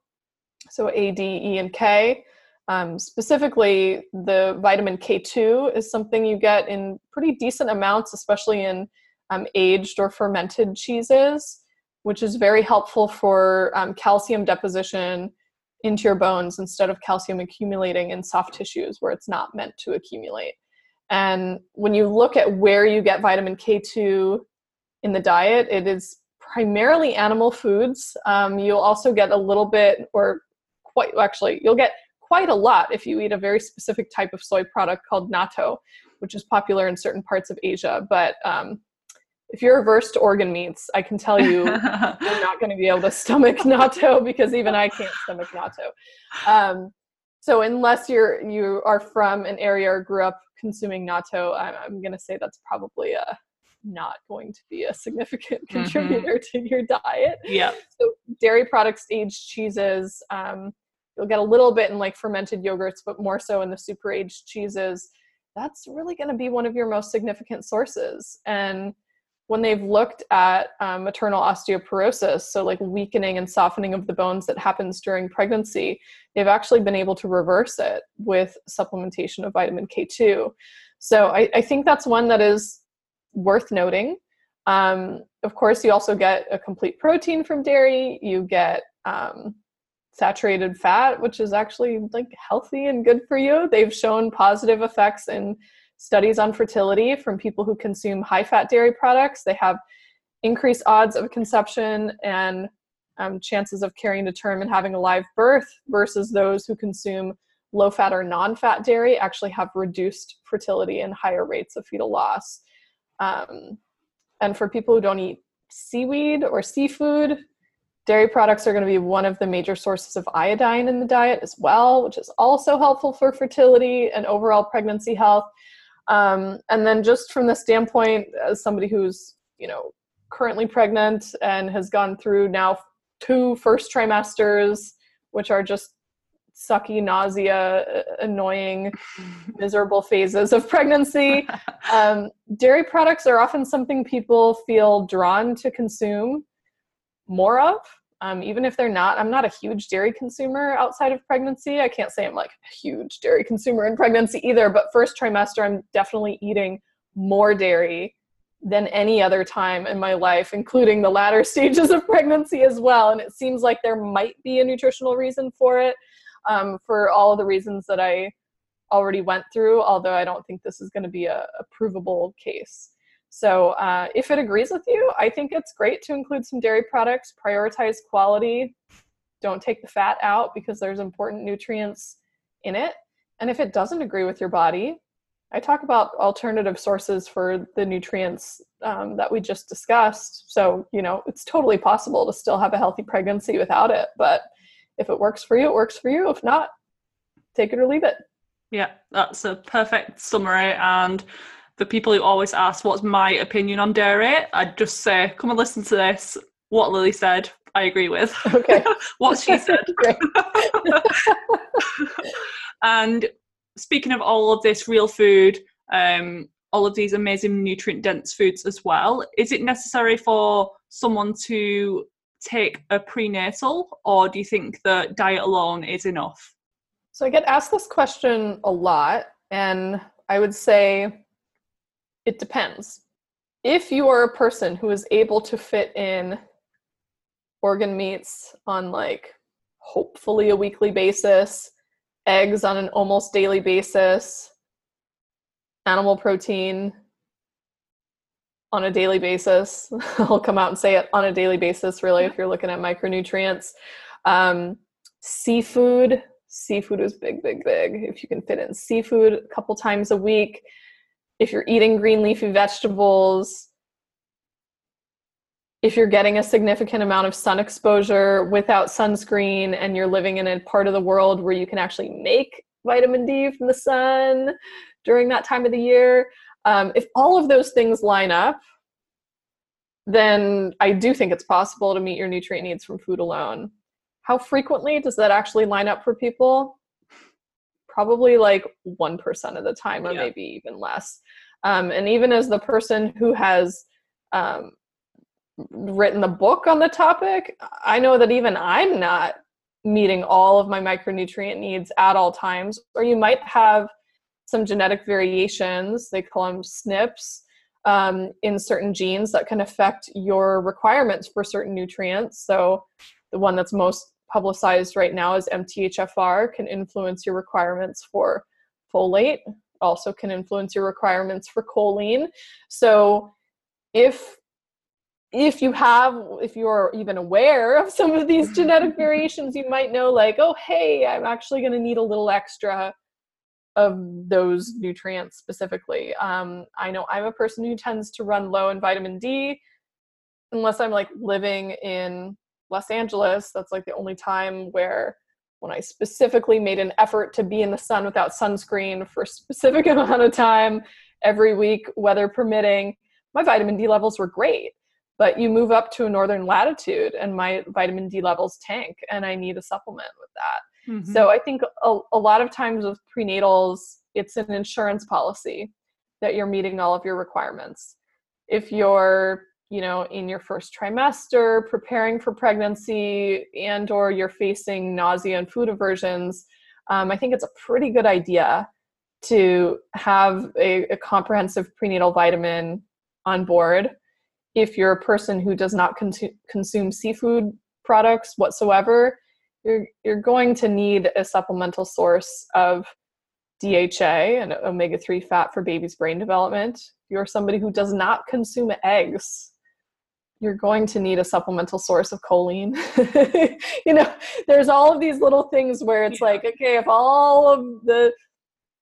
So A, D, E, and K. Um, specifically, the vitamin K2 is something you get in pretty decent amounts, especially in um, aged or fermented cheeses, which is very helpful for um, calcium deposition into your bones instead of calcium accumulating in soft tissues where it's not meant to accumulate. And when you look at where you get vitamin K2 in the diet, it is primarily animal foods. Um, you'll also get a little bit, or quite actually, you'll get quite a lot if you eat a very specific type of soy product called natto, which is popular in certain parts of Asia. But um, if you're averse to organ meats, I can tell you you're not going to be able to stomach natto because even I can't stomach natto. Um, so unless you're you are from an area or grew up consuming natto, I'm, I'm going to say that's probably a not going to be a significant mm-hmm. contributor mm-hmm. to your diet. Yeah. So dairy products, aged cheeses, um, you'll get a little bit in like fermented yogurts, but more so in the super aged cheeses. That's really going to be one of your most significant sources. And when they've looked at um, maternal osteoporosis, so like weakening and softening of the bones that happens during pregnancy, they've actually been able to reverse it with supplementation of vitamin K2. So I, I think that's one that is worth noting. Um, of course, you also get a complete protein from dairy. You get um, saturated fat, which is actually like healthy and good for you. They've shown positive effects in studies on fertility from people who consume high fat dairy products. They have increased odds of conception and um, chances of carrying to term and having a live birth versus those who consume low fat or non fat dairy actually have reduced fertility and higher rates of fetal loss. Um, and for people who don't eat seaweed or seafood, dairy products are going to be one of the major sources of iodine in the diet as well, which is also helpful for fertility and overall pregnancy health. Um, and then just from the standpoint as somebody who's you know currently pregnant and has gone through now two first trimesters which are just sucky nausea annoying miserable phases of pregnancy. Um, dairy products are often something people feel drawn to consume more of um, even if they're not i'm not a huge dairy consumer outside of pregnancy. I can't say i'm like a huge dairy consumer in pregnancy either but first trimester i'm definitely eating more dairy than any other time in my life including the latter stages of pregnancy as well and it seems like there might be a nutritional reason for it um, for all of the reasons that i already went through although i don't think this is going to be a, a provable case so uh, if it agrees with you, I think it's great to include some dairy products, prioritize quality, don't take the fat out because there's important nutrients in it. And if it doesn't agree with your body, I talk about alternative sources for the nutrients um, that we just discussed. So, you know, it's totally possible to still have a healthy pregnancy without it. But if it works for you, it works for you. If not, take it or leave it. Yeah, that's a perfect summary. And for people who always ask what's my opinion on dairy, I'd just say, come and listen to this. What Lily said, I agree with. Okay. what she said. And speaking of all of this real food, um, all of these amazing nutrient dense foods as well, is it necessary for someone to take a prenatal or do you think that diet alone is enough? So I get asked this question a lot, and I would say it depends. If you are a person who is able to fit in organ meats on like hopefully a weekly basis, eggs on an almost daily basis, animal protein on a daily basis. I'll come out and say it on a daily basis, really, if you're looking at micronutrients. Um, seafood, seafood is big, big, big. If you can fit in seafood a couple times a week, if you're eating green leafy vegetables, if you're getting a significant amount of sun exposure without sunscreen and you're living in a part of the world where you can actually make vitamin D from the sun during that time of the year, um, if all of those things line up, then I do think it's possible to meet your nutrient needs from food alone. How frequently does that actually line up for people? Probably like 1% of the time, or Yeah. maybe even less. Um, and even as the person who has um, written the book on the topic, I know that even I'm not meeting all of my micronutrient needs at all times. Or you might have some genetic variations, they call them SNPs, um, in certain genes that can affect your requirements for certain nutrients. So the one that's most publicized right now is MTHFR, can influence your requirements for folate, also can influence your requirements for choline. So if if you have if you're even aware of some of these genetic variations you might know like oh hey i'm actually going to need a little extra of those nutrients specifically um, i know i'm a person who tends to run low in vitamin d unless i'm like living in los angeles that's like the only time where when i specifically made an effort to be in the sun without sunscreen for a specific amount of time every week weather permitting my vitamin d levels were great but you move up to a northern latitude and my vitamin D levels tank and I need a supplement with that. Mhm. So I think a, a lot of times with prenatals, it's an insurance policy that you're meeting all of your requirements. If you're, you know, in your first trimester, preparing for pregnancy, and or you're facing nausea and food aversions, um, I think it's a pretty good idea to have a, a comprehensive prenatal vitamin on board if you're a person who does not consu- consume seafood products whatsoever, you're you're going to need a supplemental source of DHA and omega 3 fat for baby's brain development. If you're somebody who does not consume eggs, you're going to need a supplemental source of choline. you know, there's all of these little things where it's Yeah. like, okay, if all of the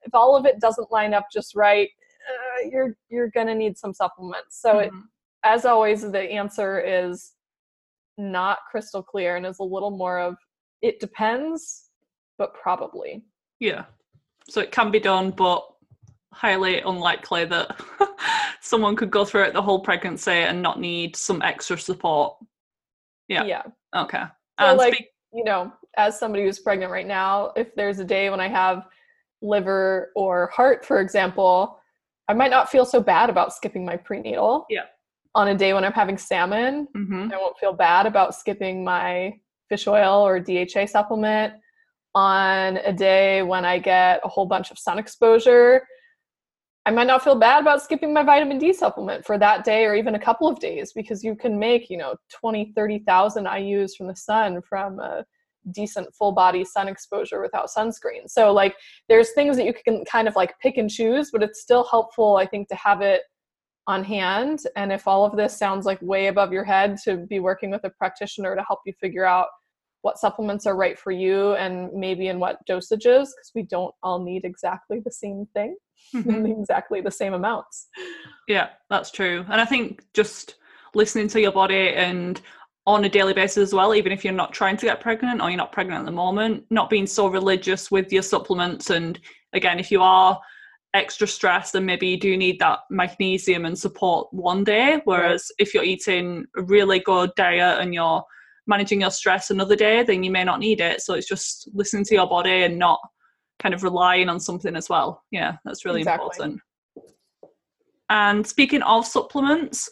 if all of it doesn't line up just right, uh, you're you're gonna need some supplements. So it, Mhm. as always, the answer is not crystal clear and is a little more of it depends, but probably. Yeah. So it can be done, but highly unlikely that someone could go through it the whole pregnancy and not need some extra support. Yeah. Yeah. Okay. So, And like, speak- you know, as somebody who's pregnant right now, if there's a day when I have liver or heart, for example, I might not feel so bad about skipping my prenatal. Yeah. On a day when I'm having salmon, Mhm. I won't feel bad about skipping my fish oil or DHA supplement. On a day when I get a whole bunch of sun exposure, I might not feel bad about skipping my vitamin D supplement for that day or even a couple of days because you can make, you know, 20, 30,000 IUs from the sun from a decent full body sun exposure without sunscreen. So like there's things that you can kind of like pick and choose, but it's still helpful I think to have it on hand and if all of this sounds like way above your head to be working with a practitioner to help you figure out what supplements are right for you and maybe in what dosages because we don't all need exactly the same thing Mhm. exactly the same amounts Yeah, that's true. And I think just listening to your body and on a daily basis as well, even if you're not trying to get pregnant or you're not pregnant at the moment, not being so religious with your supplements. And again, if you are extra stressed, then maybe you do need that magnesium and support one day. Whereas right. if you're eating a really good diet and you're managing your stress another day, then you may not need it. So it's just listening to your body and not kind of relying on something as well. Yeah, that's really exactly. important. And speaking of supplements,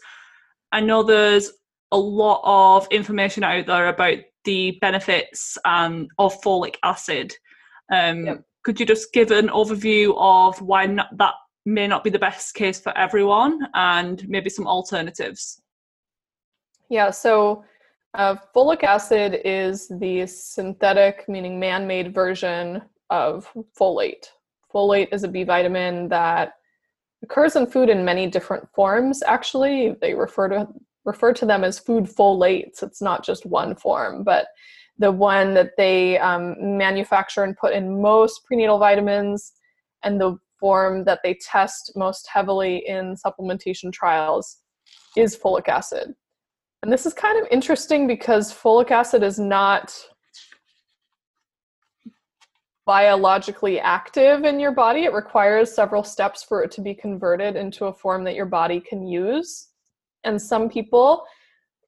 I know there's a lot of information out there about the benefits um, of folic acid. Um, yep. Could you just give an overview of why not, that may not be the best case for everyone and maybe some alternatives? Yeah, so uh, folic acid is the synthetic, meaning man made version of folate. Folate is a B vitamin that occurs in food in many different forms, actually. They refer to refer to them as food folates. It's not just one form, but the one that they um, manufacture and put in most prenatal vitamins, and the form that they test most heavily in supplementation trials is folic acid. And this is kind of interesting because folic acid is not biologically active in your body. It requires several steps for it to be converted into a form that your body can use and some people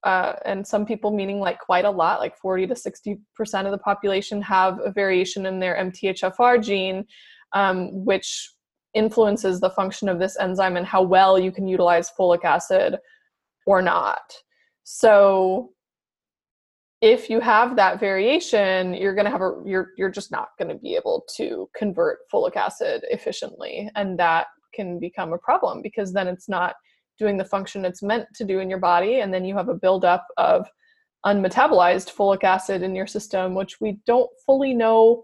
uh, and some people meaning like quite a lot like 40 to 60 percent of the population have a variation in their mthfr gene um, which influences the function of this enzyme and how well you can utilize folic acid or not so if you have that variation you're going to have a you're you're just not going to be able to convert folic acid efficiently and that can become a problem because then it's not doing the function it's meant to do in your body and then you have a buildup of unmetabolized folic acid in your system which we don't fully know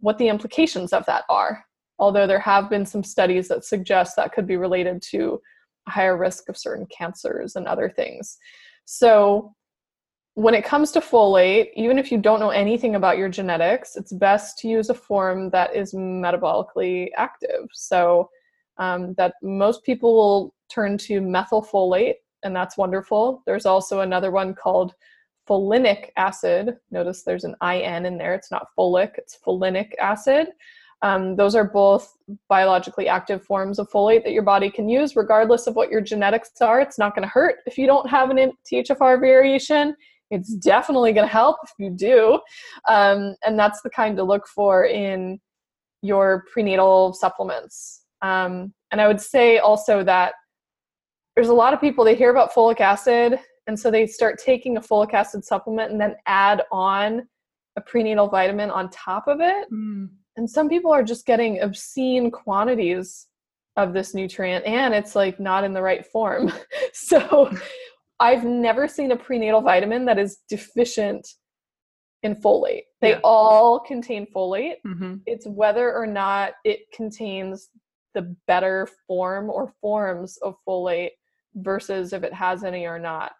what the implications of that are. Although there have been some studies that suggest that could be related to a higher risk of certain cancers and other things so when it comes to folate, even if you don't know anything about your genetics, it's best to use a form that is metabolically active. So um, that most people will turn to methylfolate, and that's wonderful. There's also another one called folinic acid. Notice there's an IN in there. It's not folic, it's folinic acid. Um, those are both biologically active forms of folate that your body can use, regardless of what your genetics are. It's not going to hurt if you don't have an MTHFR variation. It's definitely going to help if you do. Um, and that's the kind to look for in your prenatal supplements. Um, and I would say also that there's a lot of people they hear about folic acid and so they start taking a folic acid supplement and then add on a prenatal vitamin on top of it mm. And some people are just getting obscene quantities of this nutrient and it's like not in the right form so i've never seen a prenatal vitamin that is deficient in folate they yeah. all contain folate mm-hmm. it's whether or not it contains the better form or forms of folate versus if it has any or not.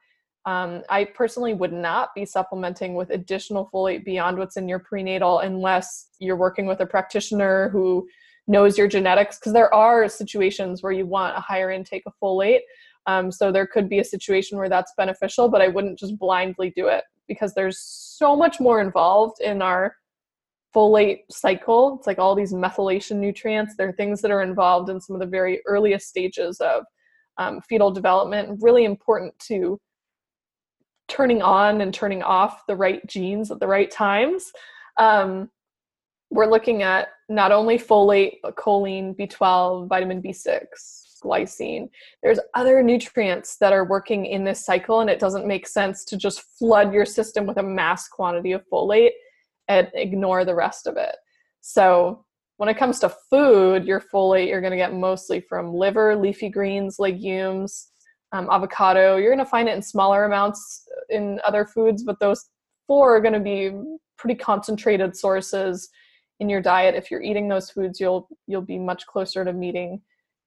Um, I personally would not be supplementing with additional folate beyond what's in your prenatal unless you're working with a practitioner who knows your genetics, because there are situations where you want a higher intake of folate. Um, so there could be a situation where that's beneficial, but I wouldn't just blindly do it because there's so much more involved in our folate cycle. It's like all these methylation nutrients. There are things that are involved in some of the very earliest stages of um, fetal development, really important to turning on and turning off the right genes at the right times. Um, we're looking at not only folate, but choline, B12, vitamin B6, glycine. There's other nutrients that are working in this cycle, and it doesn't make sense to just flood your system with a mass quantity of folate and ignore the rest of it. So when it comes to food, your folate you're going to get mostly from liver, leafy greens, legumes, um, avocado. You're going to find it in smaller amounts in other foods, but those four are going to be pretty concentrated sources in your diet. If you're eating those foods, you'll you'll be much closer to meeting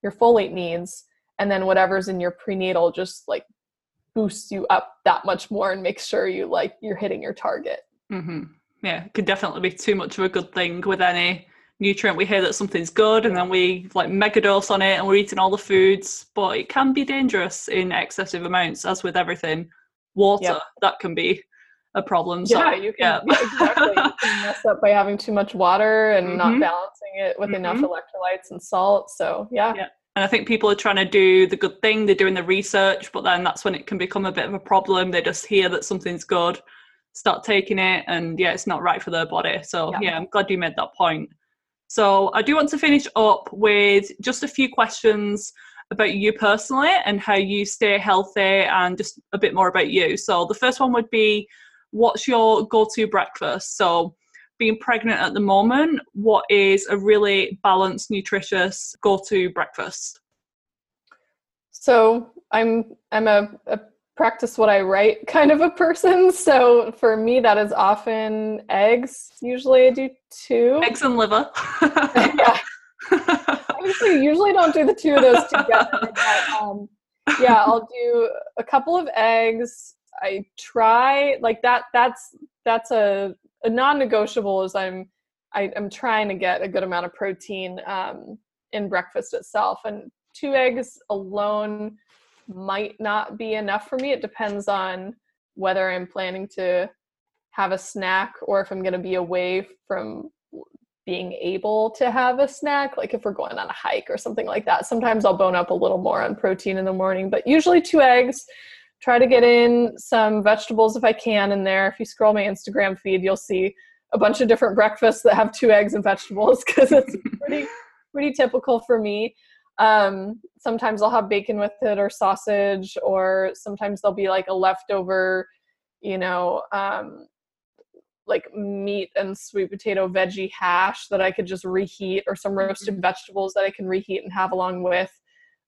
your folate needs. And then whatever's in your prenatal just like boosts you up that much more and makes sure you like you're hitting your target. Mm-hmm. Yeah, it could definitely be too much of a good thing with any nutrient we hear that something's good and then we like megadose on it and we're eating all the foods but it can be dangerous in excessive amounts as with everything water, Yep. that can be a problem. So, yeah, you can, yeah. exactly. you can mess up by having too much water and not Mhm. balancing it with enough Mhm. electrolytes and salt. So yeah, Yeah. And I think people are trying to do the good thing, they're doing the research, but then that's when it can become a bit of a problem. They just hear that something's good, start taking it, and yeah, it's not right for their body. So Yeah. yeah, I'm glad you made that point. So I do want to finish up with just a few questions about you personally and how you stay healthy and just a bit more about you. So the first one would be what's your go-to breakfast? So being pregnant at the moment, what is a really balanced, nutritious go-to breakfast? So I'm I'm a, a practice what I write kind of a person. So for me, that is often eggs. Usually, I do two. Eggs and liver. yeah, I usually, usually don't do the two of those together. But, um, yeah, I'll do a couple of eggs. I try like that. That's that's a, a non-negotiable. Is I'm I, I'm trying to get a good amount of protein um, in breakfast itself, and two eggs alone might not be enough for me. It depends on whether I'm planning to have a snack or if I'm going to be away from being able to have a snack, like if we're going on a hike or something like that. Sometimes I'll bone up a little more on protein in the morning, but usually two eggs. Try to get in some vegetables if I can in there. If you scroll my Instagram feed, you'll see a bunch of different breakfasts that have two eggs and vegetables because it's pretty pretty typical for me. Um, sometimes I'll have bacon with it or sausage, or sometimes there'll be like a leftover, you know, um, like meat and sweet potato veggie hash that I could just reheat, or some roasted vegetables that I can reheat and have along with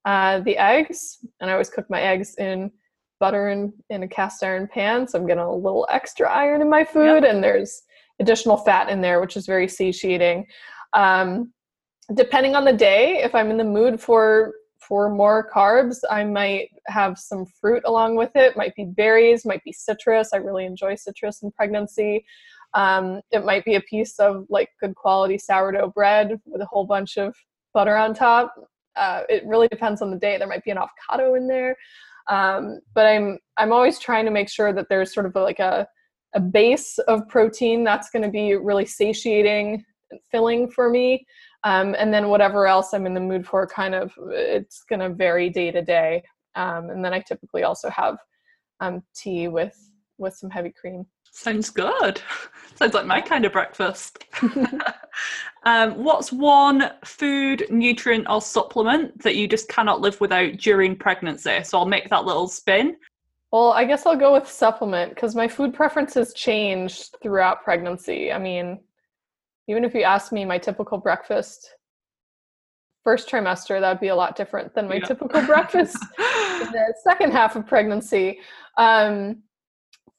uh, the eggs. And I always cook my eggs in butter in, in a cast iron pan, so I'm getting a little extra iron in my food, and there's additional fat in there, which is very satiating. Um, depending on the day, if I'm in the mood for for more carbs, I might have some fruit along with it. Might be berries, might be citrus. I really enjoy citrus in pregnancy. Um, it might be a piece of like good quality sourdough bread with a whole bunch of butter on top. Uh, it really depends on the day. There might be an avocado in there, um, but I'm I'm always trying to make sure that there's sort of like a a base of protein that's going to be really satiating and filling for me. Um, and then whatever else I'm in the mood for, kind of, it's going to vary day to day. Um, and then I typically also have um, tea with with some heavy cream. Sounds good. Sounds like my kind of breakfast. um, what's one food, nutrient, or supplement that you just cannot live without during pregnancy? So I'll make that little spin. Well, I guess I'll go with supplement because my food preferences change throughout pregnancy. I mean, even if you ask me my typical breakfast first trimester, that'd be a lot different than my Yeah. typical breakfast in the second half of pregnancy. Um,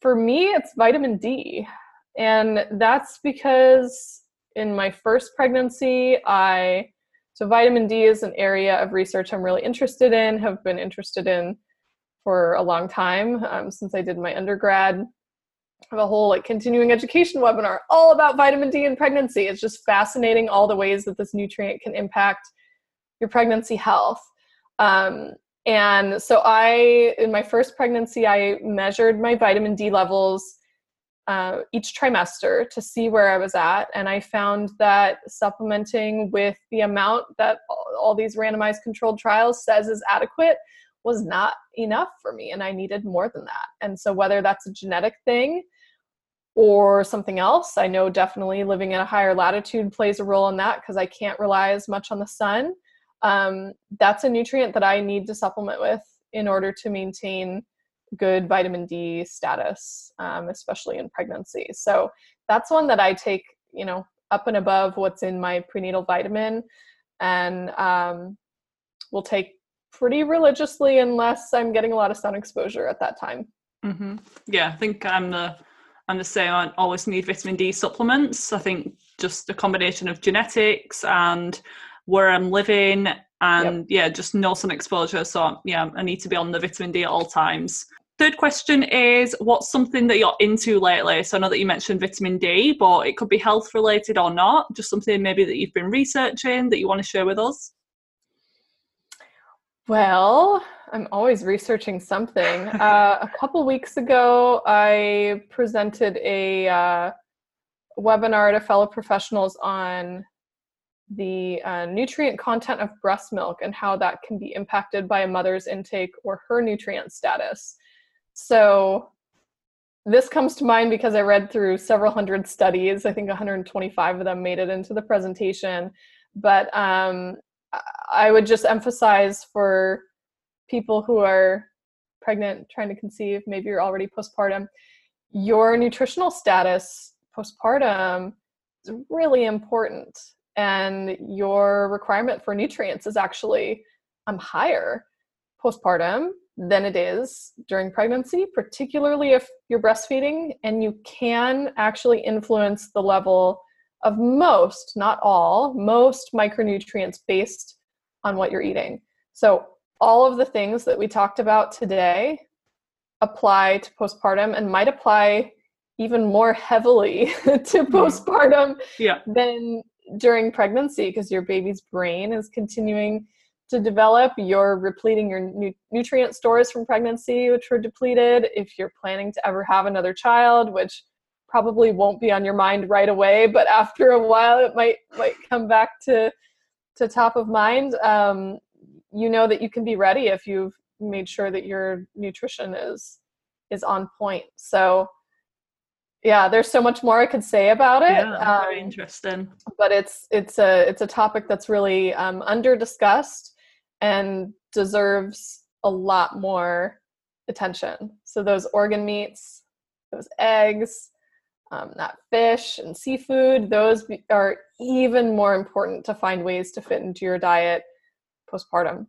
for me, it's vitamin D. And that's because in my first pregnancy, I, so vitamin D is an area of research I'm really interested in, have been interested in for a long time um, since I did my undergrad. Have a whole like continuing education webinar all about vitamin D in pregnancy. It's just fascinating all the ways that this nutrient can impact your pregnancy health. Um, and so I, in my first pregnancy, I measured my vitamin D levels uh, each trimester to see where I was at. And I found that supplementing with the amount that all these randomized controlled trials says is adequate was not enough for me. And I needed more than that. And so, whether that's a genetic thing or something else, I know definitely living at a higher latitude plays a role in that because I can't rely as much on the sun um, that's a nutrient that I need to supplement with in order to maintain good vitamin D status, um, especially in pregnancy. So that's one that I take, you know, up and above what's in my prenatal vitamin, and um, will take pretty religiously unless I'm getting a lot of sun exposure at that time. hmm Yeah, I think I'm the I'm the same. I always need vitamin D supplements. I think just a combination of genetics and where I'm living and yeah, just no sun exposure. So yeah, I need to be on the vitamin D at all times. Third question is what's something that you're into lately? So I know that you mentioned vitamin D, but it could be health related or not. Just something maybe that you've been researching that you want to share with us. Well, I'm always researching something. Uh, a couple weeks ago, I presented a uh, webinar to fellow professionals on the uh, nutrient content of breast milk and how that can be impacted by a mother's intake or her nutrient status. So, this comes to mind because I read through several hundred studies. I think 125 of them made it into the presentation. But um, I would just emphasize for people who are pregnant, trying to conceive, maybe you're already postpartum, your nutritional status postpartum is really important. And your requirement for nutrients is actually um, higher postpartum than it is during pregnancy, particularly if you're breastfeeding, and you can actually influence the level of most, not all, most micronutrients based on what you're eating. So, all of the things that we talked about today apply to postpartum and might apply even more heavily to postpartum yeah. than during pregnancy because your baby's brain is continuing to develop. You're repleting your nu- nutrient stores from pregnancy, which were depleted. If you're planning to ever have another child, which probably won't be on your mind right away, but after a while, it might might come back to to top of mind. Um, you know that you can be ready if you've made sure that your nutrition is is on point. So yeah there's so much more i could say about it yeah, um, very interesting but it's it's a it's a topic that's really um, under discussed and deserves a lot more attention so those organ meats those eggs um, that fish and seafood those are even more important to find ways to fit into your diet postpartum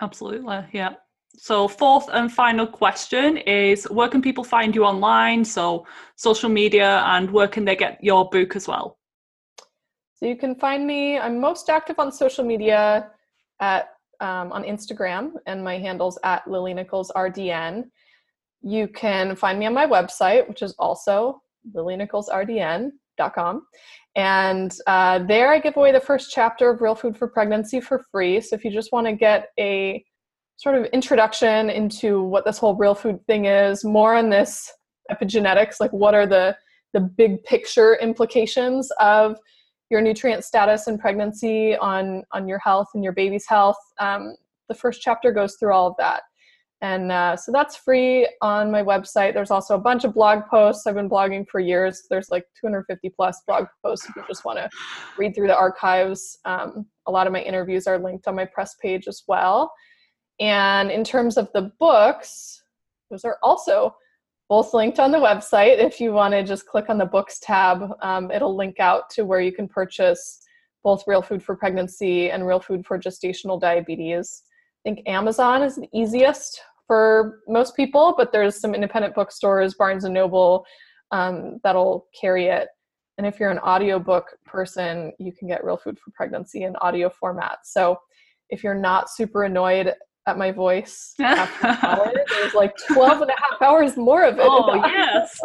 absolutely yeah so, fourth and final question is where can people find you online? So, social media, and where can they get your book as well? So, you can find me, I'm most active on social media at um, on Instagram, and my handle's at Lily Nichols RDN. You can find me on my website, which is also lilynicholsrdn.com. And uh, there I give away the first chapter of Real Food for Pregnancy for free. So if you just want to get a sort of introduction into what this whole real food thing is, more on this epigenetics, like what are the the big picture implications of your nutrient status in pregnancy on on your health and your baby's health. Um, the first chapter goes through all of that, and uh, so that's free on my website. There's also a bunch of blog posts. I've been blogging for years. There's like 250 plus blog posts if you just want to read through the archives. Um, a lot of my interviews are linked on my press page as well. And in terms of the books, those are also both linked on the website. If you want to just click on the books tab, um, it'll link out to where you can purchase both Real Food for Pregnancy and Real Food for Gestational Diabetes. I think Amazon is the easiest for most people, but there's some independent bookstores, Barnes and Noble, um, that'll carry it. And if you're an audiobook person, you can get Real Food for Pregnancy in audio format. So if you're not super annoyed at my voice after an hour. There's like 12 and a half hours more of it. Oh, yes.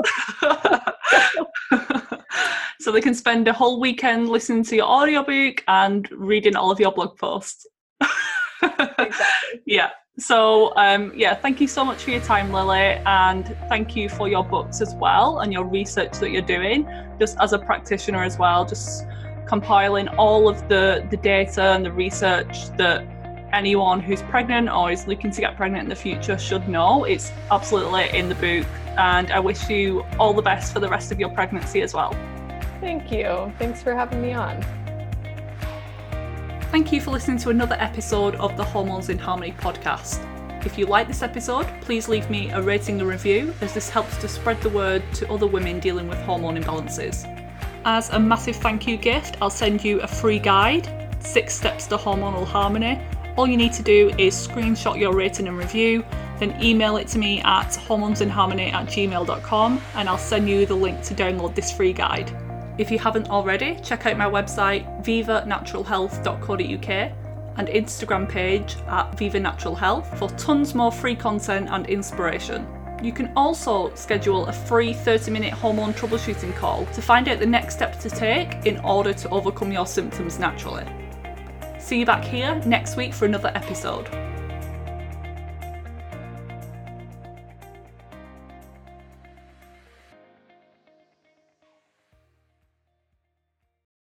so they can spend a whole weekend listening to your audiobook and reading all of your blog posts. exactly. Yeah. So, um, yeah, thank you so much for your time, Lily, and thank you for your books as well and your research that you're doing, just as a practitioner as well, just compiling all of the, the data and the research that anyone who's pregnant or is looking to get pregnant in the future should know. It's absolutely in the book, and I wish you all the best for the rest of your pregnancy as well. Thank you. Thanks for having me on. Thank you for listening to another episode of the Hormones in Harmony podcast. If you like this episode, please leave me a rating and review as this helps to spread the word to other women dealing with hormone imbalances. As a massive thank you gift, I'll send you a free guide, Six Steps to Hormonal Harmony, all you need to do is screenshot your rating and review, then email it to me at hormonesinharmony at gmail.com and I'll send you the link to download this free guide. If you haven't already, check out my website vivanaturalhealth.co.uk and Instagram page at Viva Natural Health for tons more free content and inspiration. You can also schedule a free 30 minute hormone troubleshooting call to find out the next steps to take in order to overcome your symptoms naturally. See you back here next week for another episode.